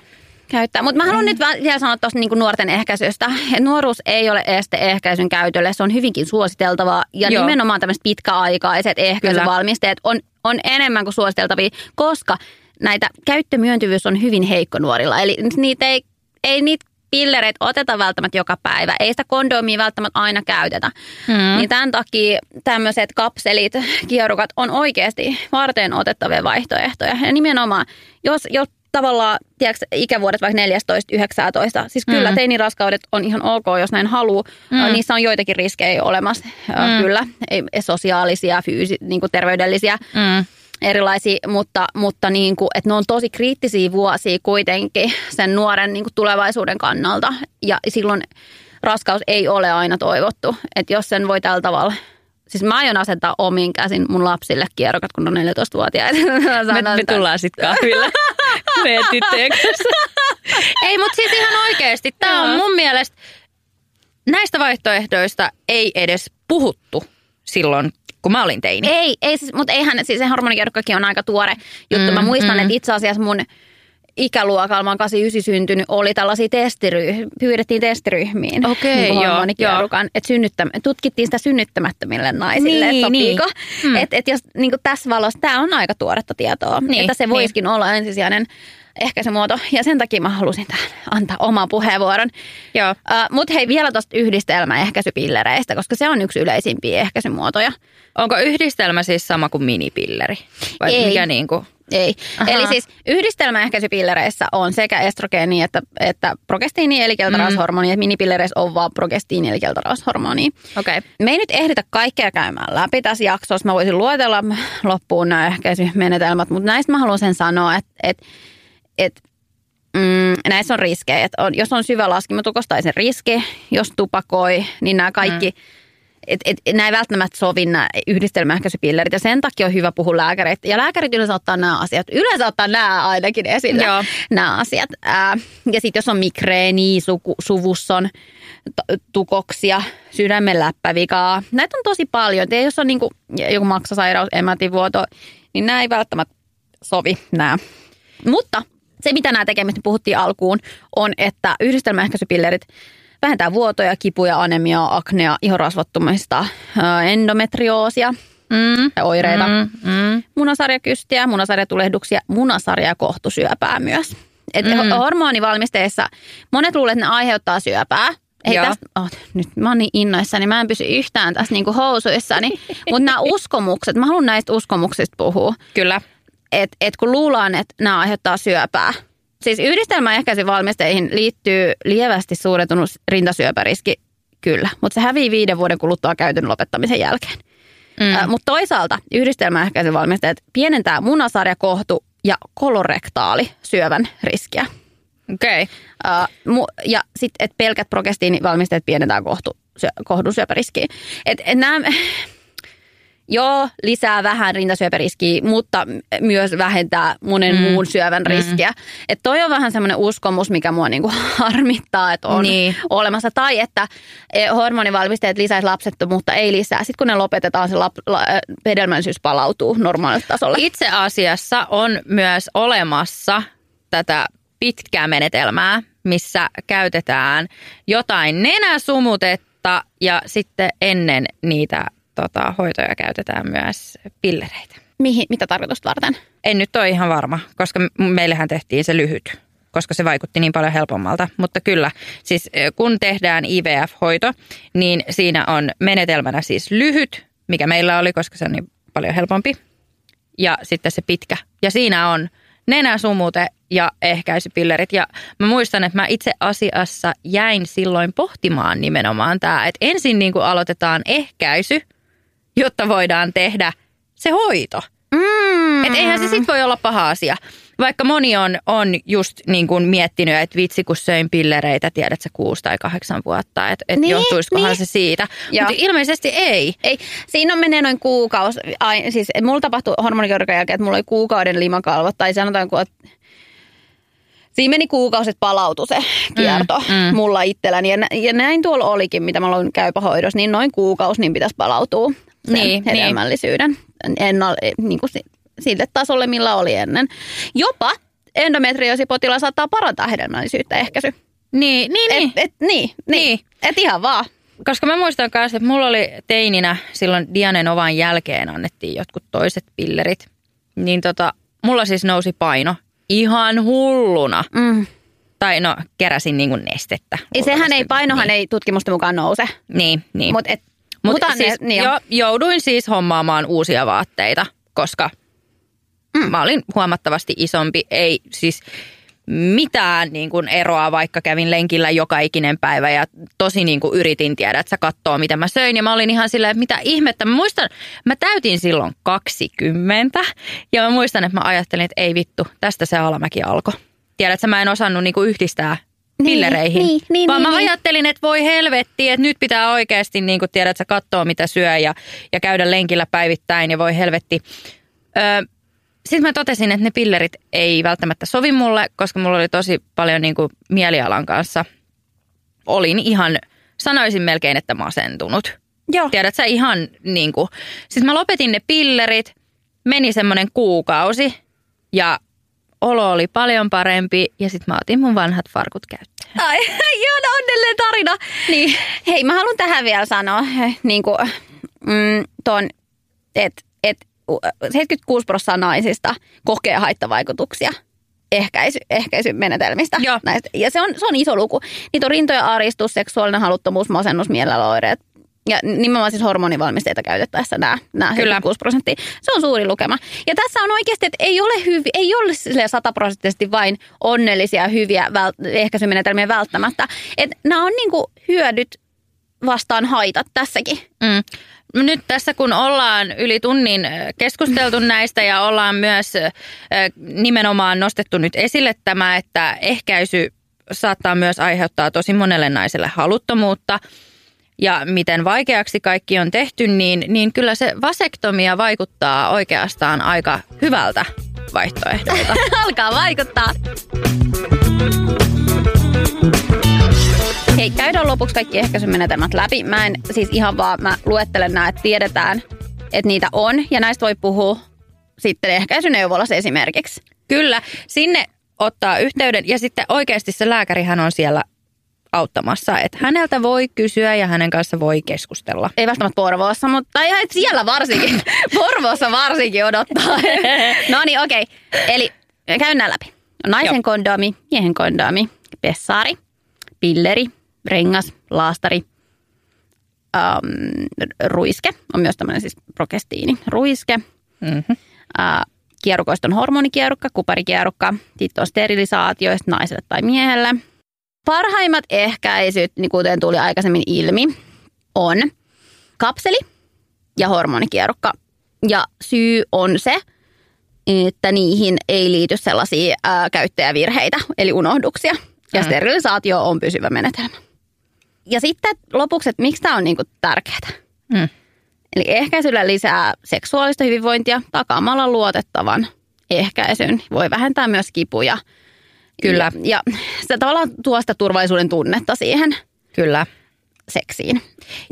Speaker 2: Käyttää. Mutta mä haluan nyt vä- vielä sanoa tuosta niinku nuorten ehkäisystä. Nuoruus ei ole este ehkäisyn käytölle. Se on hyvinkin suositeltavaa. Ja
Speaker 3: Joo.
Speaker 2: Nimenomaan tämmöiset pitkäaikaiset ehkäisyvalmisteet on, on enemmän kuin suositeltavia, koska näitä käyttömyöntyvyys on hyvin heikko nuorilla. Eli niitä ei, ei niitä pillereitä oteta välttämättä joka päivä. Ei sitä kondomia välttämättä aina käytetä.
Speaker 3: Mm.
Speaker 2: Niin tämän takia tämmöiset kapselit, kierukat on oikeasti varten otettavia vaihtoehtoja. Ja nimenomaan, jos, jos tavallaan, tiedätkö, ikävuodet vaikka 14, 19, siis kyllä
Speaker 3: Mm.
Speaker 2: teiniraskaudet on ihan ok, jos näin haluaa.
Speaker 3: Mm.
Speaker 2: Mm. Niissä on joitakin riskejä olemassa,
Speaker 3: Mm.
Speaker 2: mm. kyllä, ei, sosiaalisia, fyysi, niin kuin terveydellisiä
Speaker 3: Mm.
Speaker 2: erilaisia, mutta, mutta niin kuin, että ne on tosi kriittisiä vuosia kuitenkin sen nuoren niin kuin tulevaisuuden kannalta. Ja silloin raskaus ei ole aina toivottu. Että jos sen voi tällä tavalla... Siis mä aion asentaa omin käsin mun lapsille kierrokat, kun on 14-vuotiaita. [laughs]
Speaker 3: Me, me tullaan sitten kanssa. [laughs] [laughs] [laughs] Ei, mutta siis ihan oikeasti. Tämä on mun mielestä, näistä vaihtoehdoista ei edes puhuttu silloin, kun mä olin teini.
Speaker 2: Ei, ei siis, mutta eihän, siis se hormonikierrokkakin on aika tuore juttu.
Speaker 3: Mm,
Speaker 2: Mä muistan,
Speaker 3: mm.
Speaker 2: että itse asiassa mun ikäluokalla, mä oon 89 syntynyt, oli tällaisia testiryhmiä, pyydettiin testiryhmiin.
Speaker 3: Okei,
Speaker 2: niin
Speaker 3: joo,
Speaker 2: hormonikierrukan, että synnyttä, tutkittiin sitä synnyttämättömille naisille,
Speaker 3: Niin,
Speaker 2: että
Speaker 3: niin. Mm.
Speaker 2: Että et jos niin tässä valossa, tämä on aika tuoretta tietoa,
Speaker 3: Niin,
Speaker 2: että se voisikin olla ensisijainen ehkäisymuoto. Ja sen takia mä halusin tähän antaa oman puheenvuoron.
Speaker 3: Joo.
Speaker 2: Uh, Mutta hei, vielä tuosta yhdistelmäehkäisypillereistä, koska se on yksi yleisimpiä ehkäisymuotoja.
Speaker 3: Onko yhdistelmä siis sama kuin minipilleri? Vai
Speaker 2: Ei.
Speaker 3: mikä niinku?
Speaker 2: Ei.
Speaker 3: Aha.
Speaker 2: Eli siis yhdistelmäehkäisypillereissä on sekä estrogeeni että, että progestiini eli keltaraushormoni. Mm. Minipillereissä on vaan progestiini eli keltaraushormoni.
Speaker 3: Okei. Okay.
Speaker 2: Me ei nyt ehditä kaikkea käymään läpi tässä jaksossa. Mä voisin luetella loppuun nämä ehkäisymenetelmät, mutta näistä mä haluan sen sanoa, että, että, että mm, näissä on riskejä. Että on, jos on syvä laskimotukos tai sen riski, jos tupakoi, niin nämä kaikki, mm. Et, et, nämä ei välttämättä sovi nämä yhdistelmäehkäisypillerit ja sen takia on hyvä puhua lääkäreitä. Ja lääkärit yleensä ottaa nämä asiat, yleensä ottaa nämä ainakin esille,
Speaker 3: Joo.
Speaker 2: nämä asiat. Ää, ja sitten jos on migreeni, suku, suvusson t- tukoksia, sydämen läppävikaa, näitä on tosi paljon. Ja jos on niinku joku maksasairaus, emätivuoto, niin nämä ei välttämättä sovi nämä. Mutta se, mitä nämä tekemistä puhuttiin alkuun, on, että yhdistelmäehkäisypillerit vähentää vuotoja, kipuja, anemiaa, aknea, ihorasvattumista, endometrioosia
Speaker 3: Mm.
Speaker 2: ja oireita,
Speaker 3: Mm, mm.
Speaker 2: munasarjakystiä, munasarjatulehduksia, munasarja- ja kohtusyöpää myös. Et
Speaker 3: Mm.
Speaker 2: hormonivalmisteissa monet luulevat, että ne aiheuttaa syöpää. Hei,
Speaker 3: Joo.
Speaker 2: tästä, oh, nyt mä oon niin innoissani, mä en pysy yhtään tässä niinku housuissani. [laughs] Mutta nämä uskomukset, mä haluan näistä uskomuksista puhua.
Speaker 3: Kyllä.
Speaker 2: Että et kun luullaan, että nämä aiheuttaa syöpää. Siis yhdistelmäehkäisyvalmisteihin liittyy lievästi suurentunut rintasyöpäriski, kyllä. Mutta se hävii viiden vuoden kuluttua käytön lopettamisen jälkeen.
Speaker 3: Mm.
Speaker 2: Mutta toisaalta yhdistelmäehkäisyvalmisteet pienentää munasarja, kohtu ja kolorektaali syövän riskiä.
Speaker 3: Okei. Okay.
Speaker 2: Uh, mu- ja sitten, että pelkät progestiinivalmisteet pienentää kohtu, syö, kohdun syöpäriskiä. Et, et nämä, joo, lisää vähän rintasyöpäriskiä, mutta myös vähentää monen mm. muun syövän riskiä. Mm. Et toi on vähän semmoinen uskomus, mikä mua niinku [laughs] harmittaa, että on
Speaker 3: Niin.
Speaker 2: olemassa. Tai että eh, hormonivalmisteet lisäisi lapsettomuutta, ei lisää. Sitten kun ne lopetetaan, se lap, la, eh, hedelmällisyys palautuu normaalille tasolle.
Speaker 3: Itse asiassa on myös olemassa tätä pitkää menetelmää, missä käytetään jotain nenäsumutetta ja sitten ennen niitä tota, hoitoja käytetään myös pillereitä.
Speaker 2: Mihin, mitä tarkoitusta varten?
Speaker 3: En nyt ole ihan varma, koska meillähän tehtiin se lyhyt, koska se vaikutti niin paljon helpommalta. Mutta kyllä, siis kun tehdään IVF-hoito, niin siinä on menetelmänä siis lyhyt, mikä meillä oli, koska se on niin paljon helpompi. Ja sitten se pitkä. Ja siinä on nenäsumute ja ehkäisypillerit. Ja mä muistan, että mä itse asiassa jäin silloin pohtimaan nimenomaan tämä, että ensin niin kuin aloitetaan ehkäisy, jotta voidaan tehdä se hoito.
Speaker 2: Mm.
Speaker 3: Et eihän se sit voi olla paha asia. Vaikka moni on, on just niin kuin miettinyt, että vitsi kun söin pillereitä, tiedät sä kuusi tai kahdeksan vuotta, että et
Speaker 2: Niin,
Speaker 3: johtuisikohan
Speaker 2: niin.
Speaker 3: se siitä. Mutta ilmeisesti ei.
Speaker 2: Ei, siinä on menee noin kuukausi. Ai, siis mulla tapahtui hormonikorkean jälkeen, että mulla oli kuukauden limakalvot, tai sanotaanko, että Siinä meni kuukausit palautu se kierto
Speaker 3: Mm,
Speaker 2: mm,
Speaker 3: mm.
Speaker 2: mm. mulla itselläni. Ja, nä- ja näin tuolla olikin, mitä mä aloin käypähoidossa, niin noin kuukausi niin pitäisi palautua
Speaker 3: Niin,
Speaker 2: hedelmällisyyden ennal, niin kuin si- sille tasolle, millä oli ennen. Jopa endometrioosipotilaan saattaa parantaa hedelmällisyyttä ehkäisy.
Speaker 3: Niin, niin, niin.
Speaker 2: Et, et, niin, niin.
Speaker 3: Niin.
Speaker 2: niin. Et ihan vaan.
Speaker 3: Koska mä muistan myös, että mulla oli teininä silloin Dianen ovan jälkeen annettiin jotkut toiset pillerit. Niin tota, mulla siis nousi paino ihan hulluna.
Speaker 2: Mm.
Speaker 3: Tai no, keräsin niin kuin nestettä.
Speaker 2: Ei, sehän ei, painohan
Speaker 3: niin.
Speaker 2: ei tutkimusten mukaan nouse.
Speaker 3: Niin, niin.
Speaker 2: Mutta et,
Speaker 3: Mutta siis
Speaker 2: ne, niin
Speaker 3: jo, jouduin siis hommaamaan uusia vaatteita, koska mm. mä olin huomattavasti isompi. Ei siis mitään niin kuin eroa, vaikka kävin lenkillä joka ikinen päivä ja tosi niin kuin yritin tiedä, että sä katsoo, mitä mä söin. Ja mä olin ihan silleen, että mitä ihmettä. Mä muistan, mä täytin silloin 20 ja mä muistan, että mä ajattelin, että ei vittu, tästä se alamäki alkoi. Tiedätkö, mä en osannut niin kuin yhdistää pillereihin.
Speaker 2: niin, niin,
Speaker 3: vaan
Speaker 2: niin,
Speaker 3: mä
Speaker 2: niin.
Speaker 3: ajattelin, että voi helvetti, että nyt pitää oikeasti niin kuin tiedät, sä katsoa mitä syö ja, ja käydä lenkillä päivittäin ja voi helvetti. Öö, sitten mä totesin, että ne pillerit ei välttämättä sovi mulle, koska mulla oli tosi paljon niin kuin mielialan kanssa. Olin ihan, sanoisin melkein, että masentunut.
Speaker 2: Joo.
Speaker 3: Tiedät sä ihan niin kuin, siis mä lopetin ne pillerit, meni semmoinen kuukausi ja olo oli paljon parempi ja sitten mä otin mun vanhat farkut käyttöön.
Speaker 2: Ai, [laughs] ihana onnellinen tarina. Niin. Hei, mä haluan tähän vielä sanoa, niin kuin, mm, ton, että et, 76 prosenttia naisista kokee haittavaikutuksia ehkäisy, ehkäisymenetelmistä.
Speaker 3: Joo.
Speaker 2: Näistä. Ja se on, se on iso luku. Niitä on rintoja, aristus, seksuaalinen haluttomuus, masennus, mielenäoireet. Ja nimenomaan siis hormonivalmisteita käytettäessä nämä, nämä
Speaker 3: Kyllä.
Speaker 2: 76 prosenttia. Se on suuri lukema. Ja tässä on oikeasti, että ei ole, hyvi, ei ole silleen sataprosenttisesti vain onnellisia, hyviä vält- ehkäisymenetelmiä välttämättä. Että nämä on niinku hyödyt vastaan haitat tässäkin.
Speaker 3: Mm. Nyt tässä kun ollaan yli tunnin keskusteltu [laughs] näistä ja ollaan myös nimenomaan nostettu nyt esille tämä, että ehkäisy saattaa myös aiheuttaa tosi monelle naiselle haluttomuutta ja miten vaikeaksi kaikki on tehty, niin, niin kyllä se vasektomia vaikuttaa oikeastaan aika hyvältä vaihtoehdolta. [laughs]
Speaker 2: Alkaa vaikuttaa. Hei, käydään lopuksi kaikki ehkäisymenetelmät läpi. Mä en siis ihan vaan, mä luettelen nämä, että tiedetään, että niitä on. Ja näistä voi puhua sitten ehkäisyneuvolassa esimerkiksi.
Speaker 3: Kyllä, sinne ottaa yhteyden ja sitten oikeasti se lääkärihän on siellä auttamassa. Että häneltä voi kysyä ja hänen kanssa voi keskustella.
Speaker 2: Ei välttämättä Porvoossa, mutta ihan siellä varsinkin. [laughs] Porvoossa varsinkin odottaa. [laughs] no niin, okei. Okay. Eli käyn nämä läpi. Naisen Joo. kondomi, miehen kondomi, pessari, pilleri, rengas, laastari, um, ruiske, on myös tämmöinen siis prokestiini, ruiske, mm-hmm. uh, kierukoiston hormonikierukka, kuparikierukka, sitten on sterilisaatioista naiselle tai miehelle. Parhaimmat ehkäisyt, niin kuten tuli aikaisemmin ilmi, on kapseli ja hormonikierukka. Ja syy on se, että niihin ei liity sellaisia ää, käyttäjävirheitä, eli unohduksia. Ja mm. sterilisaatio on pysyvä menetelmä. Ja sitten lopuksi, että miksi tämä on niinku tärkeää. Mm. Eli ehkäisyllä lisää seksuaalista hyvinvointia takaamalla luotettavan ehkäisyn. Voi vähentää myös kipuja.
Speaker 3: Kyllä.
Speaker 2: Ja, se tavallaan tuo sitä turvallisuuden tunnetta siihen
Speaker 3: Kyllä.
Speaker 2: seksiin.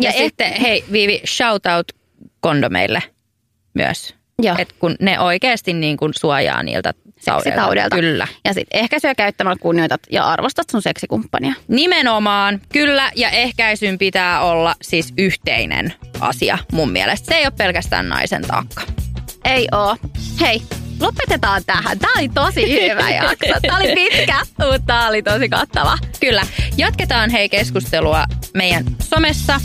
Speaker 3: Ja, ja eh- sitten, hei Viivi, shout out kondomeille myös. Et kun ne oikeasti niin kuin suojaa niiltä
Speaker 2: seksitaudelta.
Speaker 3: Kyllä.
Speaker 2: Ja sitten ehkäisyä käyttämällä kunnioitat ja arvostat sun seksikumppania.
Speaker 3: Nimenomaan, kyllä. Ja ehkäisyn pitää olla siis yhteinen asia mun mielestä. Se ei ole pelkästään naisen taakka.
Speaker 2: Ei oo. Hei, lopetetaan tähän. Tämä oli tosi hyvä jakso. Tämä oli pitkä, mutta tämä oli tosi kattava.
Speaker 3: Kyllä. Jatketaan hei keskustelua meidän somessa.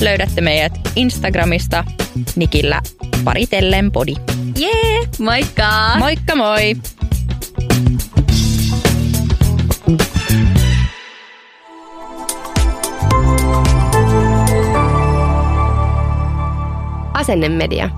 Speaker 3: Löydätte meidät Instagramista Nikillä paritellen podi.
Speaker 2: Jee, yeah, moikka!
Speaker 3: Moikka moi!
Speaker 1: Asennemedia.